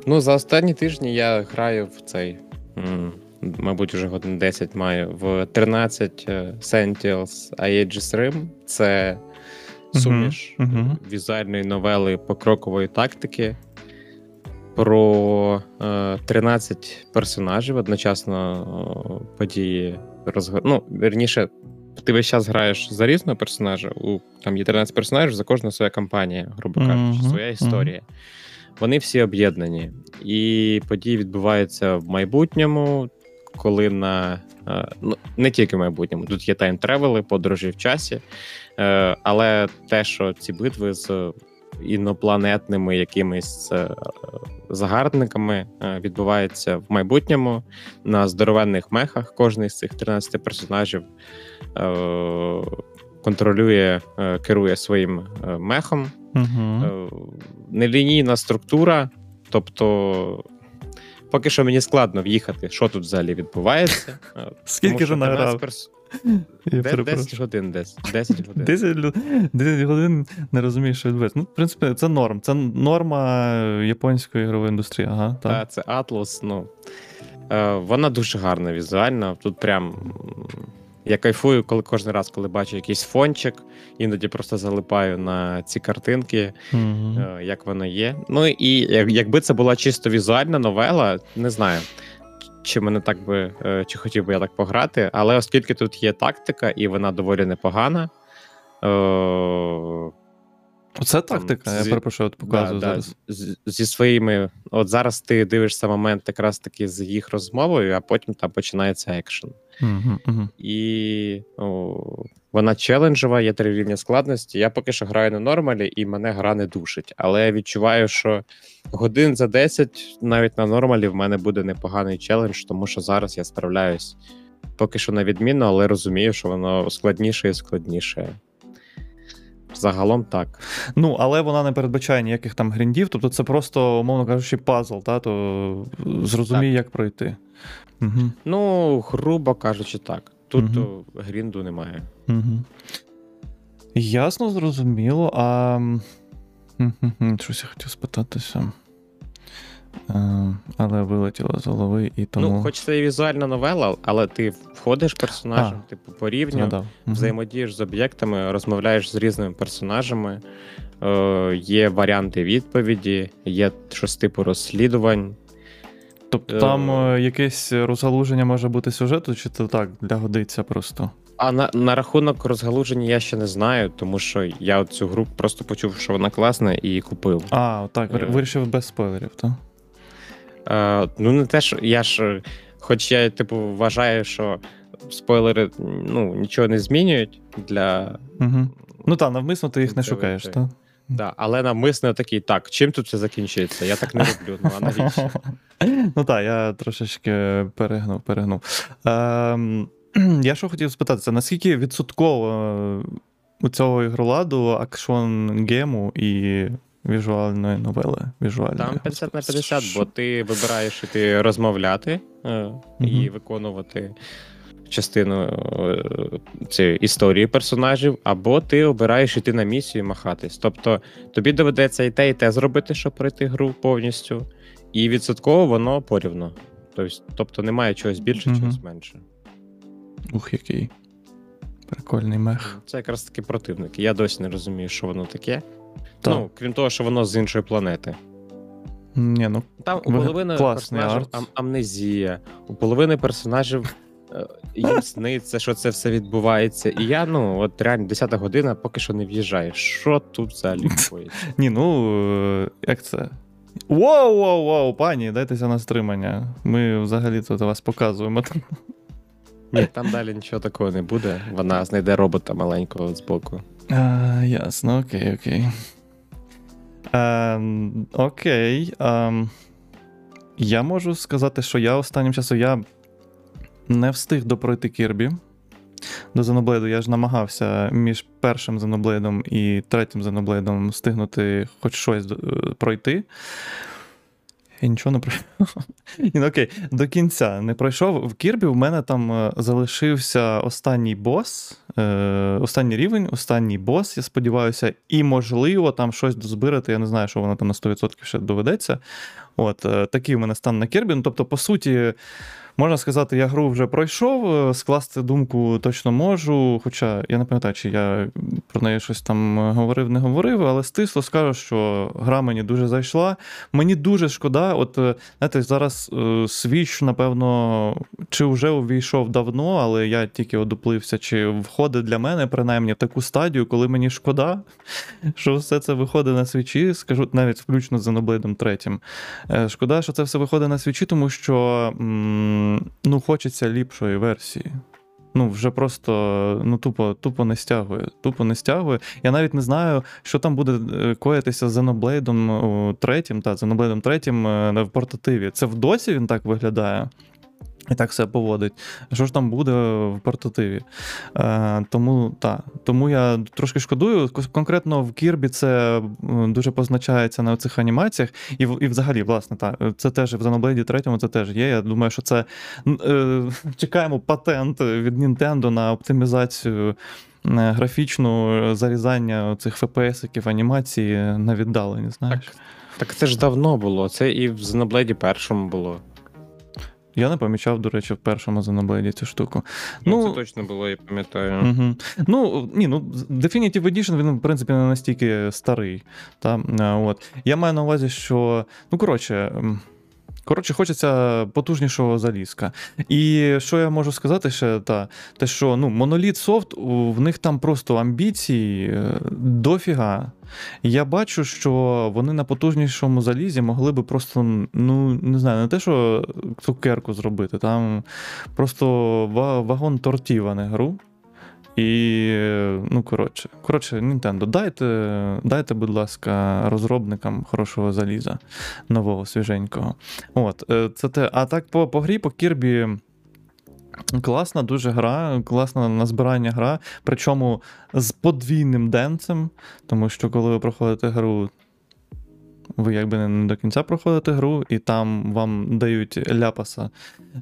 Ну, за останні тижні я граю в цей мабуть, вже годин 10 маю в 13 е, Sentinels Aegis Rim. Це суміш uh-huh, uh-huh. візуальної новели покрокової тактики. Про е, 13 персонажів одночасно події розг... Ну, Верніше, ти весь час граєш за різного персонажа. У там є 13 персонажів, за кожна своя кампанія, грубо кажучи, uh-huh, своя історія. Вони всі об'єднані, і події відбуваються в майбутньому коли на е, ну не тільки в майбутньому, тут є тайм-тревели, подорожі в часі, е, але те, що ці битви з інопланетними якимись е, загарбниками відбуваються в майбутньому на здоровенних мехах. Кожний з цих 13 персонажів контролює, керує своїм мехом.
Угу.
Нелінійна структура, тобто поки що мені складно в'їхати, що тут взагалі відбувається.
Скільки ж награв?
Перс... 10 годин десь. 10 годин.
10, 10 годин не розумієш, що відбувається. Ну, в принципі, це норм. Це норма японської ігрової індустрії. Ага, так.
Та, це Atlas, ну. Е, вона дуже гарна візуально. Тут прям я кайфую, коли кожен раз, коли бачу якийсь фончик, іноді просто залипаю на ці картинки,
mm-hmm.
як воно є. Ну і якби це була чисто візуальна новела, не знаю. Чи мене так би, е, чи хотів би я так пограти, але оскільки тут є тактика, і вона доволі непогана. Е,
Оце
Там
тактика, я
зі-
перепрошую, от показую
да,
зараз.
да, з- зі своїми. От зараз ти дивишся момент якраз таки з їх розмовою, а потім там починається екшен.
Угу, угу.
І о, вона челенджева, є три рівня складності. Я поки що граю на нормалі, і мене гра не душить. Але я відчуваю, що годин за 10 навіть на нормалі в мене буде непоганий челендж, тому що зараз я справляюсь поки що на відмінно, але розумію, що воно складніше і складніше. Загалом так.
Ну, але вона не передбачає ніяких там гріндів, тобто це просто, умовно кажучи, пазл, та, то зрозумій, як пройти. Угу.
Ну, грубо кажучи, так. Тут угу. грінду немає.
Угу. Ясно, зрозуміло. А щось я хотів спитатися. Е, але вилетіло з голови і тому.
Ну, хоч це і візуальна новела, але ти входиш персонажем,
А,
типу, по рівню,
Згадав.
Взаємодієш з об'єктами, розмовляєш з різними персонажами, е, є варіанти відповіді, є щось типу розслідувань.
Тобто
е,
там е, якесь розгалуження може бути сюжету, чи це так, для годиться просто?
А на, на рахунок розгалуження я ще не знаю, тому що я цю гру просто почув, що вона класна, і купив.
А, так,
Е.
вирішив без спойлерів, так?
Е, ну, не те, що я ж, хоч я, типу, вважаю, що спойлери ну, нічого не змінюють для.
Угу. Ну так, навмисно ти їх не шукаєш, так?
Да, але навмисно такий, так, чим тут це закінчується? Я так не роблю, ну а навіщо?
Ну так, я трошечки перегнув, перегнув. Ем, я що хотів спитатися, наскільки відсотково у цього ігроладу акшон гему і візуальної новели? Візуальної,
Там 50 на 50, бо ти вибираєш іти розмовляти е, і виконувати частину е, цієї історії персонажів, або ти обираєш іти на місію і махатись. Тобто тобі доведеться і те, і те зробити, щоб пройти гру повністю, і відсотково воно порівно. Тобто, немає чогось більше,
Мгм.
чогось менше.
Ух, який прикольний мех.
Це якраз таки противники. Я досі не розумію, що воно таке.
Так.
Ну, крім того, що воно з іншої планети.
Ні, ну
Там у половини
класний
персонажів
арт.
ам- амнезія, у половини персонажів е, їм сниться, що це все відбувається. І я, ну, от реально, 10 година поки що не в'їжджаю. Що тут взагалі відбувається?
Ні, ну е, як це? Воу, воу, воу, пані, дайтеся на стримання. Ми взагалі тут вас показуємо.
Ні, там далі нічого такого не буде. Вона знайде робота маленького збоку.
А, ясно, окей, окей. Ем, окей. Ем, я можу сказати, що я останнім часом я не встиг допройти Кірбі. До Зеноблейду. я ж намагався між першим Зеноблейдом і третім Зеноблейдом встигнути хоч щось е, пройти. Я нічого не пройшов. Ні, ну окей, до кінця не пройшов. В Кірбі в мене там е, залишився останній бос, е, останній рівень, останній бос, я сподіваюся, і можливо там щось дозбирати. Я не знаю, що воно там на 100% ще доведеться. От е, такий у мене стан на Кірбі. Ну, тобто, по суті, можна сказати, я гру вже пройшов, е, скласти думку точно можу. Хоча я не пам'ятаю, чи я про неї щось там говорив, не говорив, але стисло скажу, що гра мені дуже зайшла. Мені дуже шкода. От е, знаєте, зараз е, Switch, напевно, чи вже увійшов давно, але я тільки одуплився, чи входить для мене принаймні в таку стадію, коли мені шкода, що все це виходить на свічі, скажу навіть включно з Xenoblade 3. Е, Шкода, що це все виходить на свічі, тому що м, ну, хочеться ліпшої версії. Ну, вже просто ну, тупо, тупо не стягує. Тупо не стягує. Я навіть не знаю, що там буде е, коїтися з Xenoblade о, третім, та Xenoblade третім е, в портативі. Це в досі він так виглядає. І так себе поводить. Що ж там буде в портативі? Е, тому та, тому я трошки шкодую. Конкретно в Кірбі це дуже позначається на цих анімаціях. І, і взагалі, власне, та, це теж в Xenoblade 3 це теж є. Я думаю, що це е, чекаємо патент від Nintendo на оптимізацію е, графічну е, зарізання цих FPS-иків анімації на віддалені, знаєш.
Так це ж давно було. Це і в Xenoblade першому було.
Я не помічав, до речі, в першому Xenoblade цю штуку.
Ну,
Ну,
це точно було, я пам'ятаю.
Угу. Ну, ні, ну, Definitive Edition, він, в принципі, не настільки старий. Та? Е, От. Я маю на увазі, що. Ну, коротше, Коротше, хочеться потужнішого залізка. І що я можу сказати ще, та, те, що ну, Monolith Soft, в них там просто амбіції е, дофіга. Я бачу, що вони на потужнішому залізі могли би просто, ну, не знаю, не те, що цукерку зробити, там просто вагон тортів, а не гру. І, ну, коротше, коротше, Nintendo, дайте, дайте, будь ласка, розробникам хорошого заліза, нового, свіженького. От, е, це те. А так по, по грі, по Кірбі. Класна дуже гра, класна на збирання гра, причому з подвійним денцем, тому що коли ви проходите гру, ви якби не до кінця проходите гру, і там вам дають ляпаса.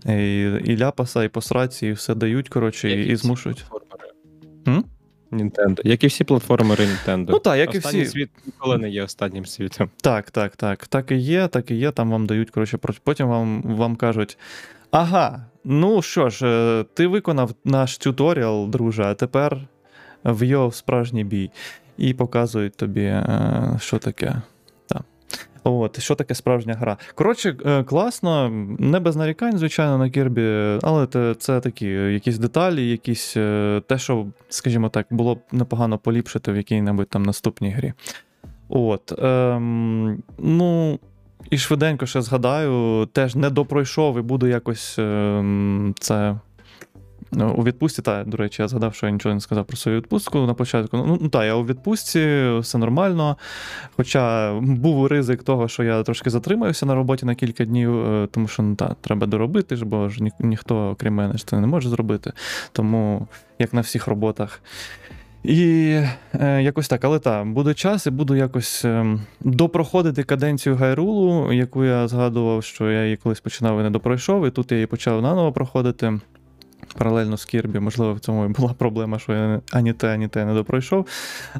І, і ляпаса, і посраці, і все дають, коротше, і, і змушують.
платформери
М?
Nintendo. Як і всі платформери Nintendo.
Ну так, як і всі.
світ ніколи не є останнім світом.
Так, так, так. Так і є, так і є. Там вам дають, коротше, потім вам, вам кажуть: ага, ну що ж, е, ти виконав наш тюторіал, друже, а тепер в в справжній бій. І показують тобі, е, що таке. От, що таке справжня гра. Коротше, е, класно, не без нарікань, звичайно, на Кірбі, але це, це такі якісь деталі, якісь е, те, що, скажімо так, було б непогано поліпшити в якій-небудь там наступній грі. От. Ем, ну, і швиденько ще згадаю, теж не допройшов і буду якось ем, це. Ну, У відпустці, так, до речі, я згадав, що я нічого не сказав про свою відпустку на початку. Ну, ну так, я у відпустці, все нормально. Хоча був ризик того, що я трошки затримаюся на роботі на кілька днів, е, тому що ну, та, треба доробити бо ж ні, ніхто, окрім мене, це не може зробити. Тому, як на всіх роботах. І е, якось так, але так, буде час, і буду якось е, допроходити каденцію Гайрулу, яку я згадував, що я її колись починав і не допройшов, і тут я її почав наново проходити. Паралельно з Кірбі, можливо, в цьому і була проблема, що я ані те, ані те не допройшов.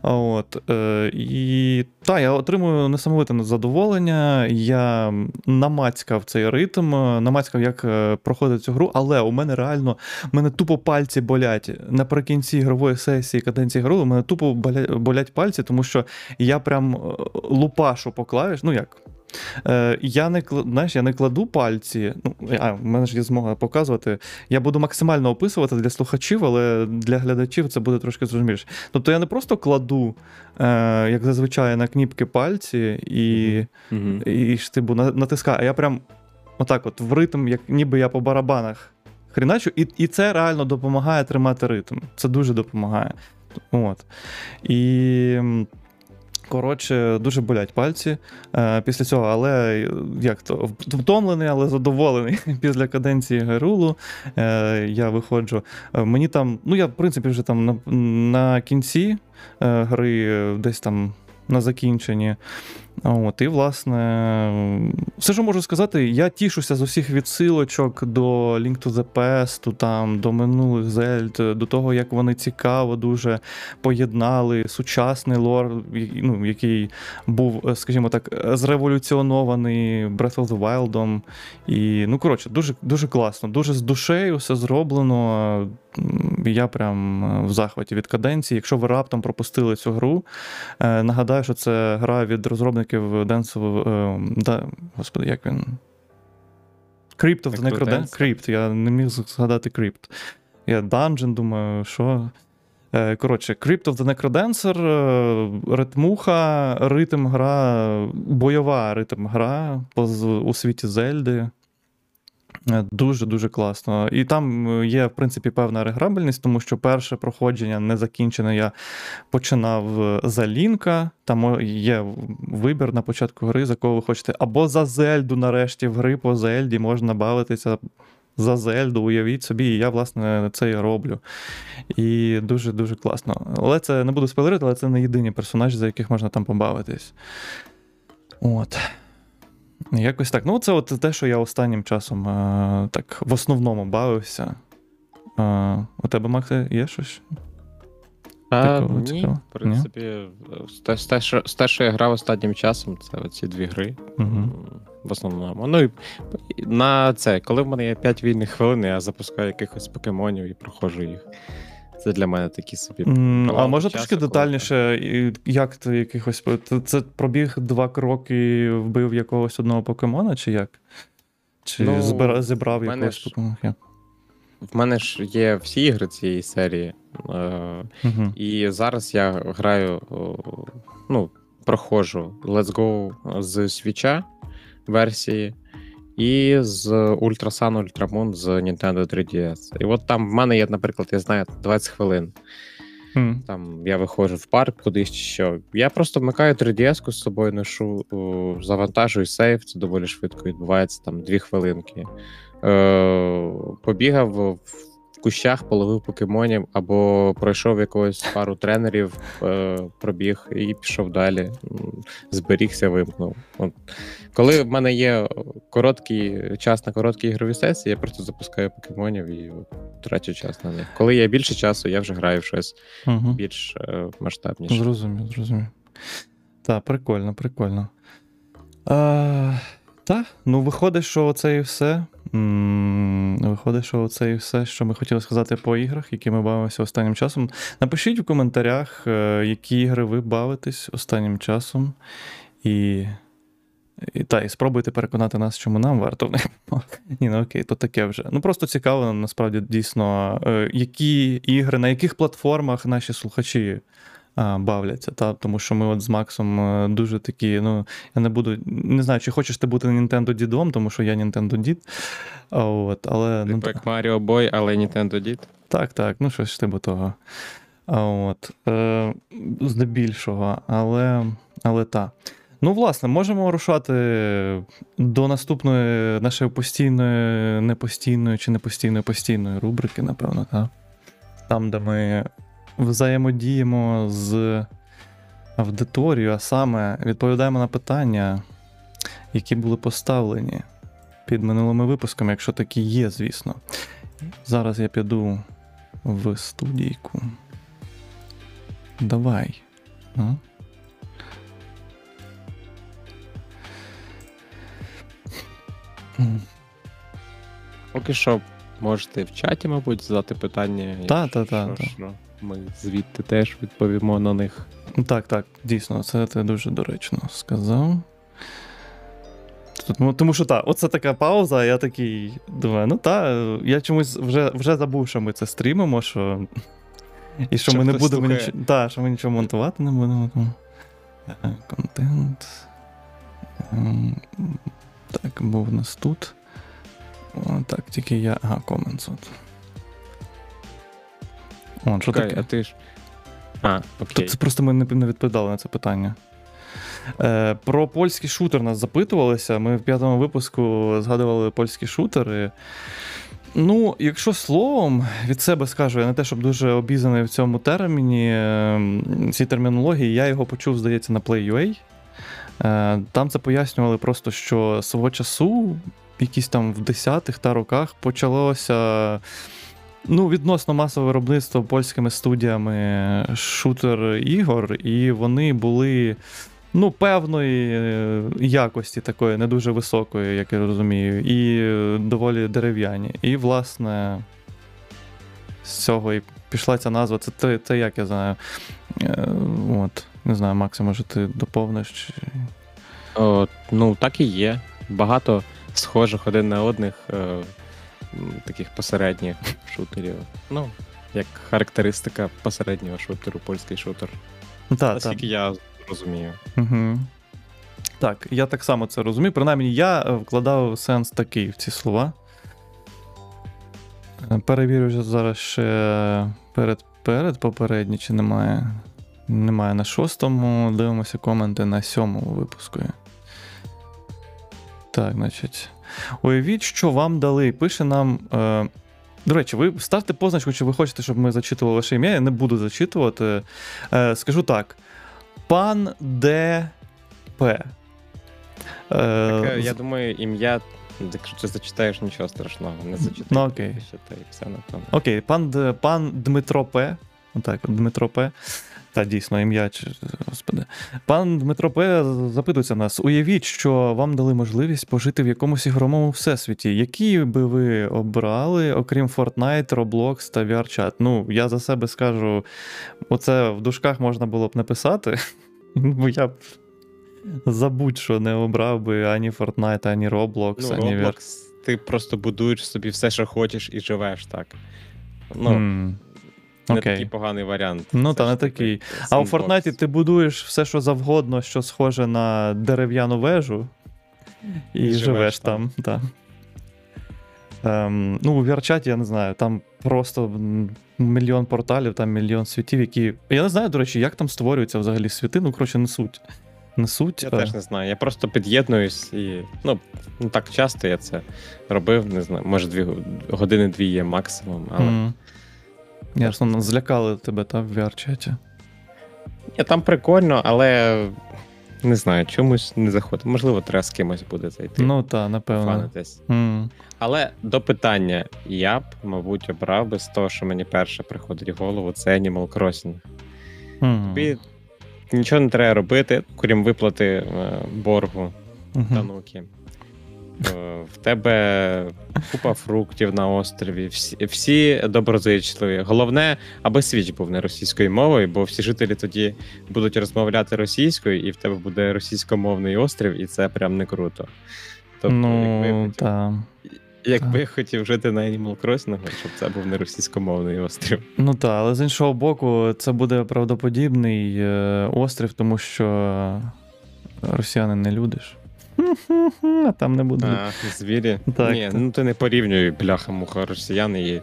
От, е, і так, я отримую несамовите задоволення. Я намацькав цей ритм, намацькав, як е, проходити цю гру, але у мене реально мене тупо пальці болять. Наприкінці ігрової сесії каденції гру, у мене тупо болять пальці, тому що я прям е, лупашу по клавіш. Ну як? Е, я не знаєш, я не кладу пальці. Ну, а, в мене ж є змога показувати. Я буду максимально описувати для слухачів, але для глядачів це буде трошки зрозуміліше. Тобто я не просто кладу, е, як зазвичай, на кніпки пальці і,
Угу.
і штибу натискаю, а я прям отак, от в ритм, як ніби я по барабанах хріначу, і, і це реально допомагає тримати ритм. Це дуже допомагає. От. І. Коротше, дуже болять пальці е, після цього, але як то втомлений, але задоволений після каденції Герулу. Е, я виходжу. Е, мені там, ну я в принципі вже там на, на кінці е, гри, е, десь там на закінченні. От, і, власне, все, що можу сказати, я тішуся з усіх відсилочок до Link to the Past, там, до минулих Зельд, до того, як вони цікаво дуже поєднали сучасний лор, ну, який був, е, скажімо так, зреволюціонований Breath of the Wild. І, ну, коротше, дуже, дуже класно, дуже з душею все зроблено. Я прям е, в захваті від каденції. Якщо ви раптом пропустили цю гру, е, нагадаю, що це гра від розробників Dance денсову. е, да, Господи, як він? Крипто of Necrodancer. Crypt, я не міг згадати Crypt. Я Dungeon, думаю, що. Е, Коротше, Crypt of the Necrodancer, е, ритмуха, ритм гра, бойова ритм гра у світі Зельди. Е, Дуже-дуже класно. І там е, є, в принципі, певна реграбельність, тому що перше проходження не закінчене. Я починав е, за Лінка. Там є вибір на початку гри, за кого ви хочете. Або за Зельду, нарешті, в гри по Зельді можна бавитися за Зельду, уявіть собі, і я, власне, це і роблю. І дуже-дуже класно. Але це не буду спойлерити, але це не єдині персонажі, за яких можна там побавитись. От. Якось так. Ну, це от те, що я останнім часом е, так в основному бавився. Е, у тебе, Максе, є щось?
А, ні, в принципі, те, те, що, те, що я грав останнім часом, це оці дві гри.
Угу.
В основному. Ну і на це, коли в мене є 5 вільних хвилин, я запускаю якихось покемонів і проходжу їх. Це для мене такі собі.
А можна трошки детальніше, і як ти якихось. Це, це пробіг два кроки, вбив якогось одного покемона, чи як? Чи
Ну,
збира, зібрав якогось
ж-
покемонахи?
В мене ж є всі ігри цієї серії. Е,
Угу.
І зараз я граю, ну, проходжу Let's Go з свіча версії і з Ultra Sun Ultra з Nintendo 3DS. І от там в мене є, наприклад, я знаю, 20 хвилин. Там я виходжу в парк кудись що. Я просто вмикаю 3DS з собою ношу, завантажую сейф, це доволі швидко відбувається, там 2 хвилинки. Е, побігав в кущах, половив покемонів, або пройшов якогось пару тренерів, е, пробіг і пішов далі. Зберігся, вимкнув. От. Коли в мене є короткий час на короткі ігрові сесії, я просто запускаю покемонів і от, трачу час на них. Коли є більше часу, я вже граю в щось
Угу.
більш е, масштабніше.
Зрозумів, зрозумів. Так, прикольно, прикольно. А, та, ну виходить, що це і все. Виходить, що це і все, що ми хотіли сказати по іграх, які ми бавимося останнім часом. Напишіть у коментарях, е, які ігри ви бавитесь останнім часом. І, і, та, і спробуйте переконати нас, чому нам варто в них. Ні, ну окей, то таке вже. Ну просто цікаво, насправді дійсно, е, які ігри, на яких платформах наші слухачі бавляться. Та? Тому що ми от з Максом е, дуже такі, ну, я не буду, не знаю, чи хочеш ти бути Nintendo дідом, тому що я Nintendo дід. От, але, ну,
Типу як Mario Boy, але Nintendo Did.
так, так, ну щось типу того. От, е, здебільшого, але, але так. Ну, власне, можемо рушати до наступної нашої постійної, непостійної чи непостійної постійної рубрики, напевно, так? Там, де ми взаємодіємо з аудиторією, а саме відповідаємо на питання, які були поставлені під минулими випусками, якщо такі є, звісно. Зараз я піду в студійку. Давай. А?
Поки що можете в чаті, мабуть, задати питання.
Та, та, та, та.
Ми звідти теж відповімо на них.
Так, так, дійсно, це ти дуже доречно сказав. Ну, тому що так, оце така пауза, я такий думаю, ну та, я чомусь вже, вже забув, що ми це стрімимо, що. І що
Що
ми не будемо нічого. Та, що ми нічого монтувати не будемо. Е, Контент. Ем, Так, був у нас тут. О, так, тільки я. Ага, comments от. О, що
Чекай,
таке?
а ти ж. А, окей.
Тобто це просто ми не не відповідали на це питання. Е, про польський шутер нас запитувалися. Ми в п'ятому випуску згадували польські шутери. Ну, якщо словом, від себе скажу, я не те, щоб дуже обізнаний в цьому терміні, е, цій термінології, я його почув, здається, на Play.ua. Е, Там це пояснювали просто, що свого часу, якісь там в 10-х та роках, почалося ну, відносно масове виробництво польськими студіями шутер ігор, і вони були. Ну, певної е, якості такої, не дуже високої, як я розумію, і доволі дерев'яні. І, власне, з цього і пішла ця назва. Це, це, це як я знаю. Е, От, не знаю, Максим, може ти доповниш? Чи...
О, ну, так і є. Багато схожих один на одних е, таких посередніх шутерів. Ну, як характеристика посереднього шутеру, польський шутер.
Ну, та, та.
Я розумію.
Угу. Так, я так само це розумію. Принаймні, я е, вкладав сенс такий в ці слова. Е, Перевірю зараз ще перед, перед попередні, чи немає. Немає на шостому. Дивимося коменти на сьомому випуску. Так, значить. Уявіть, що вам дали. Пише нам. Е... До речі, ви ставте позначку, чи ви хочете, щоб ми зачитували ваше ім'я. Я не буду зачитувати. Е, скажу так. Пан ДП. Е,
Так, е, я думаю, ім'я, якщо ти зачитаєш, нічого страшного. Не зачитай.
Ну, окей.
Читай, все на тому.
Окей, пан, пан Дмитро П. Отак, Дмитро П. Та дійсно, ім'я, господи. Пан Дмитро П. запитується нас: уявіть, що вам дали можливість пожити в якомусь ігровому всесвіті. Які би ви обрали, окрім Fortnite, Roblox та VRChat? Ну, я за себе скажу, оце в дужках можна було б написати, бо я б забудь, що не обрав би ані Fortnite, ані Roblox,
Ну,
ані.
Roblox ти просто будуєш собі все, що хочеш, і живеш так. Ну,
М,
не
окей.
такий поганий варіант.
Ну, та, не
такий
такий. А у. Фортнайті ти будуєш все, що завгодно, що схоже на дерев'яну вежу, і,
І
живеш,
живеш
там. Та. Ем, ну, у VR-чаті, я не знаю, там просто мільйон порталів, там мільйон світів, які. Я не знаю, до речі, як там створюються взагалі світи, ну, коротше, несуть. Несуть.
Я
е,
теж не знаю. Я просто під'єднуюсь і. Ну, не так часто я це робив, не знаю. Може, дві години-дві є максимум, але.
м. Ясно, ну, злякали тебе, та, в VR-чаті.
Ні, там прикольно, але не знаю, чомусь не заходить. Можливо, треба з кимось буде зайти.
Ну, та, напевно. М.
Але до питання, я б, мабуть, обрав би з того, що мені перше приходить в голову, це Animal Crossing.
М.
Тобі нічого не треба робити, крім виплати е, боргу
Мгм.
тануки. Е, В тебе купа фруктів на острові, всі, всі доброзичливі. Головне, аби свіч був не російською мовою, бо всі жителі тоді будуть розмовляти російською, і в тебе буде російськомовний острів, і це прям не круто. Тобто, якби,
ну,
хотів,
та.
якби я хотів жити на Animal Crossing, щоб це був не російськомовний острів.
Ну так, але з іншого боку, це буде правдоподібний е, острів, тому що росіяни не люди ж. А там не буде.
А, звірі.
Так,
Ні,
так.
ну ти не порівнюй бляха-муха росіян і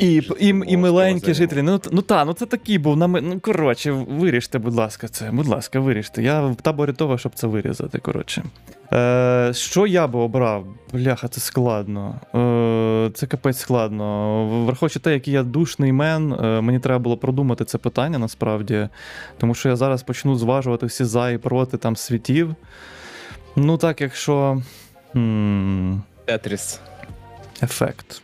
І, і, і миленькі жителі. Ну, ну та, ну це такий був. на ми- Ну, коротше, виріжте, будь ласка, це. Будь ласка, виріжте. Я в таборі того, щоб це вирізати. Коротше. Е, що я би обрав? Бляха, це складно. Е, це капець складно. Враховуючи те, який я душний мен, е, мені треба було продумати це питання насправді. Тому що я зараз почну зважувати всі за і проти там світів. Ну так, якщо.
Тетріс.
ефект.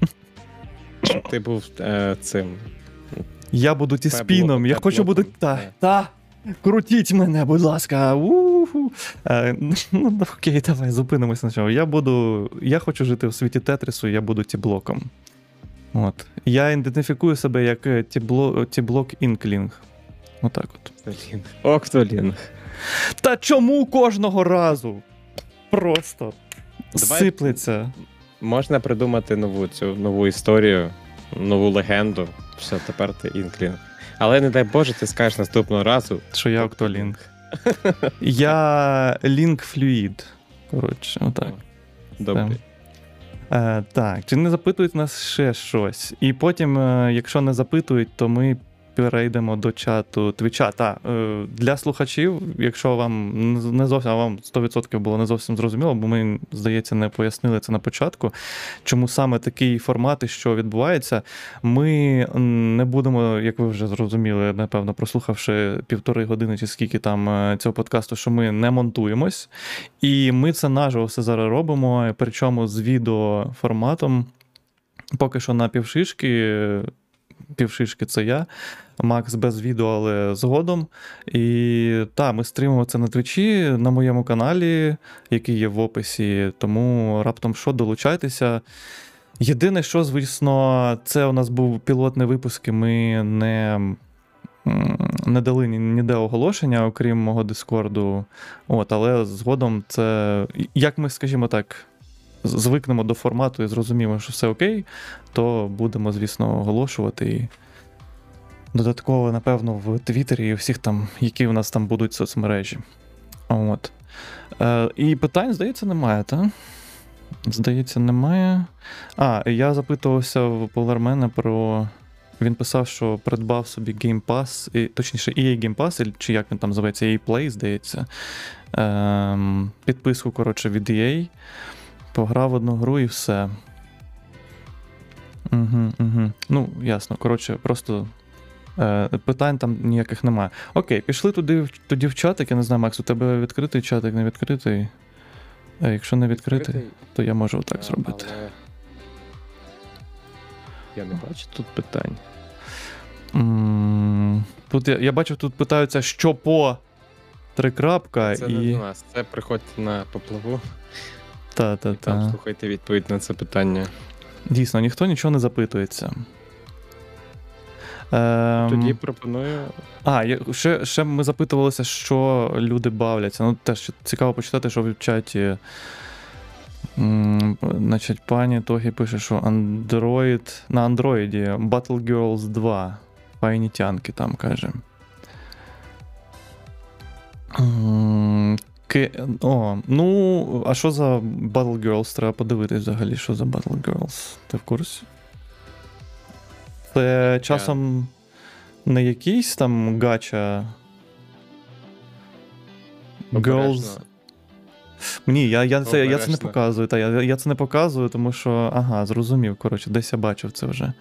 Ти був е, цим.
Я буду ті спіном, я хочу бути. Та, та. Крутіть мене, будь ласка. У-ху. Е, ну, окей, давай, зупинимось на чому. Я буду. Я хочу жити в світі Тетрісу, я буду тіблоком. От. Я ідентифікую себе як е, тібло, тіблок інклінг. Отак от.
Октолінг. Октолінг.
Та чому кожного разу? Просто
Давай-
сиплеться.
Можна придумати нову цю нову історію, нову легенду. Все, тепер ти інклінг. Але не дай Боже, ти скажеш наступного разу.
Що я Октолінг. Я Лінк Флюїд. Коротше, отак.
Добре.
Е, так, чи не запитують нас ще щось? І потім, е, якщо не запитують, то ми перейдемо до чату Твіча. Та, е, для слухачів, якщо вам не зовсім, вам 100% було не зовсім зрозуміло, бо ми, здається, не пояснили це на початку, чому саме такий формат і що відбувається. Ми не будемо, як ви вже зрозуміли, напевно, прослухавши півтори години чи скільки там е, цього подкасту, що ми не монтуємось. І ми це наживо все зараз робимо, причому з відеоформатом. Поки що на півшишки. Півшишки це я, Макс без відео, але згодом. І так, ми стрімимо це на твічі на моєму каналі, який є в описі. Тому раптом що долучайтеся. Єдине, що, звісно, це у нас був пілотний випуск, і ми не, не дали ні- ніде оголошення, окрім мого Дискорду. От, але згодом це, як ми, скажімо так, звикнемо до формату і зрозуміємо, що все окей, то будемо, звісно, оголошувати. І додатково, напевно, в Твіттері і всіх там, які у нас там будуть соцмережі. От. Е, і питань, здається, немає, так? Здається, немає. А, я запитувався в Полармена про. Він писав, що придбав собі Game Pass, і, точніше, EA Game Pass, чи як він там називається, EA Play, здається. Ем, підписку, коротше, від EA. Пограв одну гру і все. Угу, угу. Ну, ясно. Коротше, просто питань там ніяких немає. Окей, пішли туди, тоді в чатик. Я не знаю, Макс, у тебе відкритий чатик, не відкритий. Е, якщо не відкритий, то я можу так
А,
зробити.
але Я не бачу тут питань.
Тут я, я бачу, тут питаються, що по три крапка
Це не
і.
до нас. Це приходьте на поплаву,
Та, та,
і там слухайте відповідь на це питання.
Дійсно, ніхто нічого не запитується. Ем,
Тоді пропоную.
А, я, ще, ще ми запитувалися, що люди бавляться. Ну, теж цікаво почитати, що в чаті М, Значить, пані Тогі пише, що Android на Андроїді Battle Girls 2. Файні тянки там каже. М, Ки... О, ну, а що за Battle Girls? Треба подивитись взагалі, що за Battle Girls. Ти в курсі? Це часом не якийсь там гача. Girls. Ні, я, я, це, я це не показую. Та, я, я це не показую, тому що. Ага, зрозумів. Коротше, десь я бачив це вже.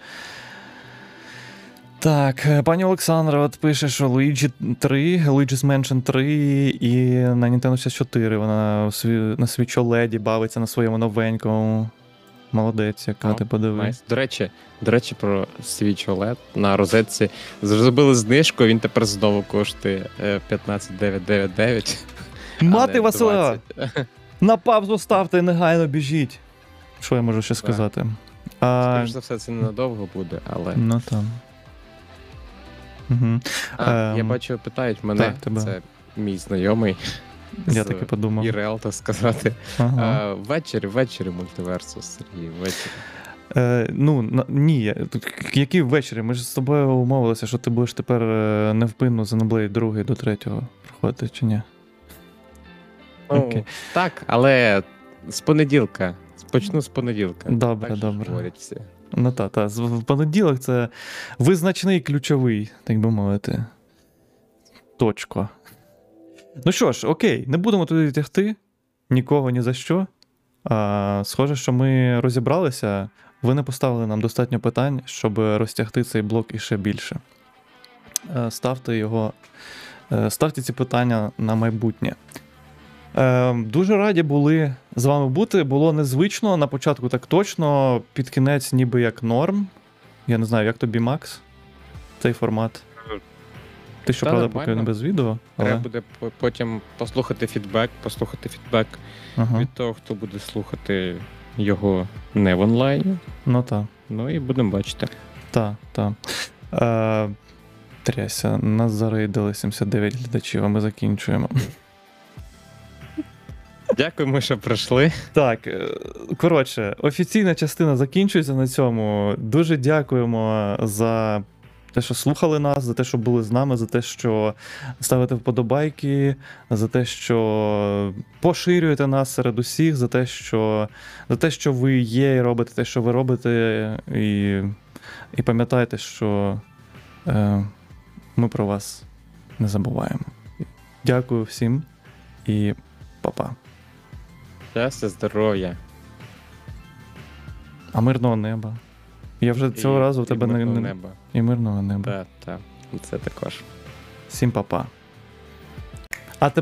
Так, е, пані Олександра от пише, що Luigi 3, Luigi's Mansion 3 і на Nintendo 64 вона на Switch OLED бавиться на своєму новенькому. Молодець, яка
О,
ти подиви.
Nice. До речі, до речі, про Switch OLED на розетці зробили знижку, він тепер знову коштує е, 15999.
Мати
а не
Васила!
20.
На паузу ставте, негайно біжіть. Що я можу ще сказати? А,
Скоріш за все, це ненадовго буде, але.
ну там. Угу.
А, я
ем,
бачу, питають мене,
так, тебе.
це мій знайомий.
Я
з
таки подумав.
ІРЛ, так сказати.
Ага.
А, ввечері, ввечері мультиверсус, Сергій, ввечері.
Е, ну, на, ні, я- які ввечері? Ми ж з тобою умовилися, що ти будеш тепер е, невпинно за Xenoblade 2 до 3 проходити, чи ні?
Ну,
Окей.
Так, але з понеділка. Почну з понеділка.
Добре,
так,
добре.
Говорять всі.
Ну та, та. понеділок це визначний ключовий, так би мовити. Точка. Ну що ж, окей, не будемо туди тягти. Нікого ні за що. А, схоже, що ми розібралися. Ви не поставили нам достатньо питань, щоб розтягти цей блок іще більше. Е, Ставте його. е, Ставте ці питання на майбутнє. Е, дуже раді були з вами бути. Було незвично. На початку так точно, під кінець, ніби як норм. Я не знаю, як тобі, Макс, цей формат. Ти що, правда, поки не без відео.
Треба буде потім послухати фідбек, послухати фідбек
Ага.
від того, хто буде слухати його не в онлайні.
Ну так.
Ну і будемо бачити.
Так, так. Е, тряся, нас зарейдили 79 глядачів, а ми закінчуємо.
Дякуємо, що прийшли.
Так, е, коротше, офіційна частина закінчується на цьому. Дуже дякуємо за те, що слухали нас, за те, що були з нами, за те, що ставите вподобайки, за те, що поширюєте нас серед усіх, за те, що, за те, що ви є і робите те, що ви робите, і, і пам'ятайте, що е, ми про вас не забуваємо. Дякую всім і па-па.
Щастя, здоров'я.
А мирного неба. Я вже цього
І-
разу в тебе не,
мирного
не...
неба.
і мирного неба.
Так, так. Це також.
Всім па-па.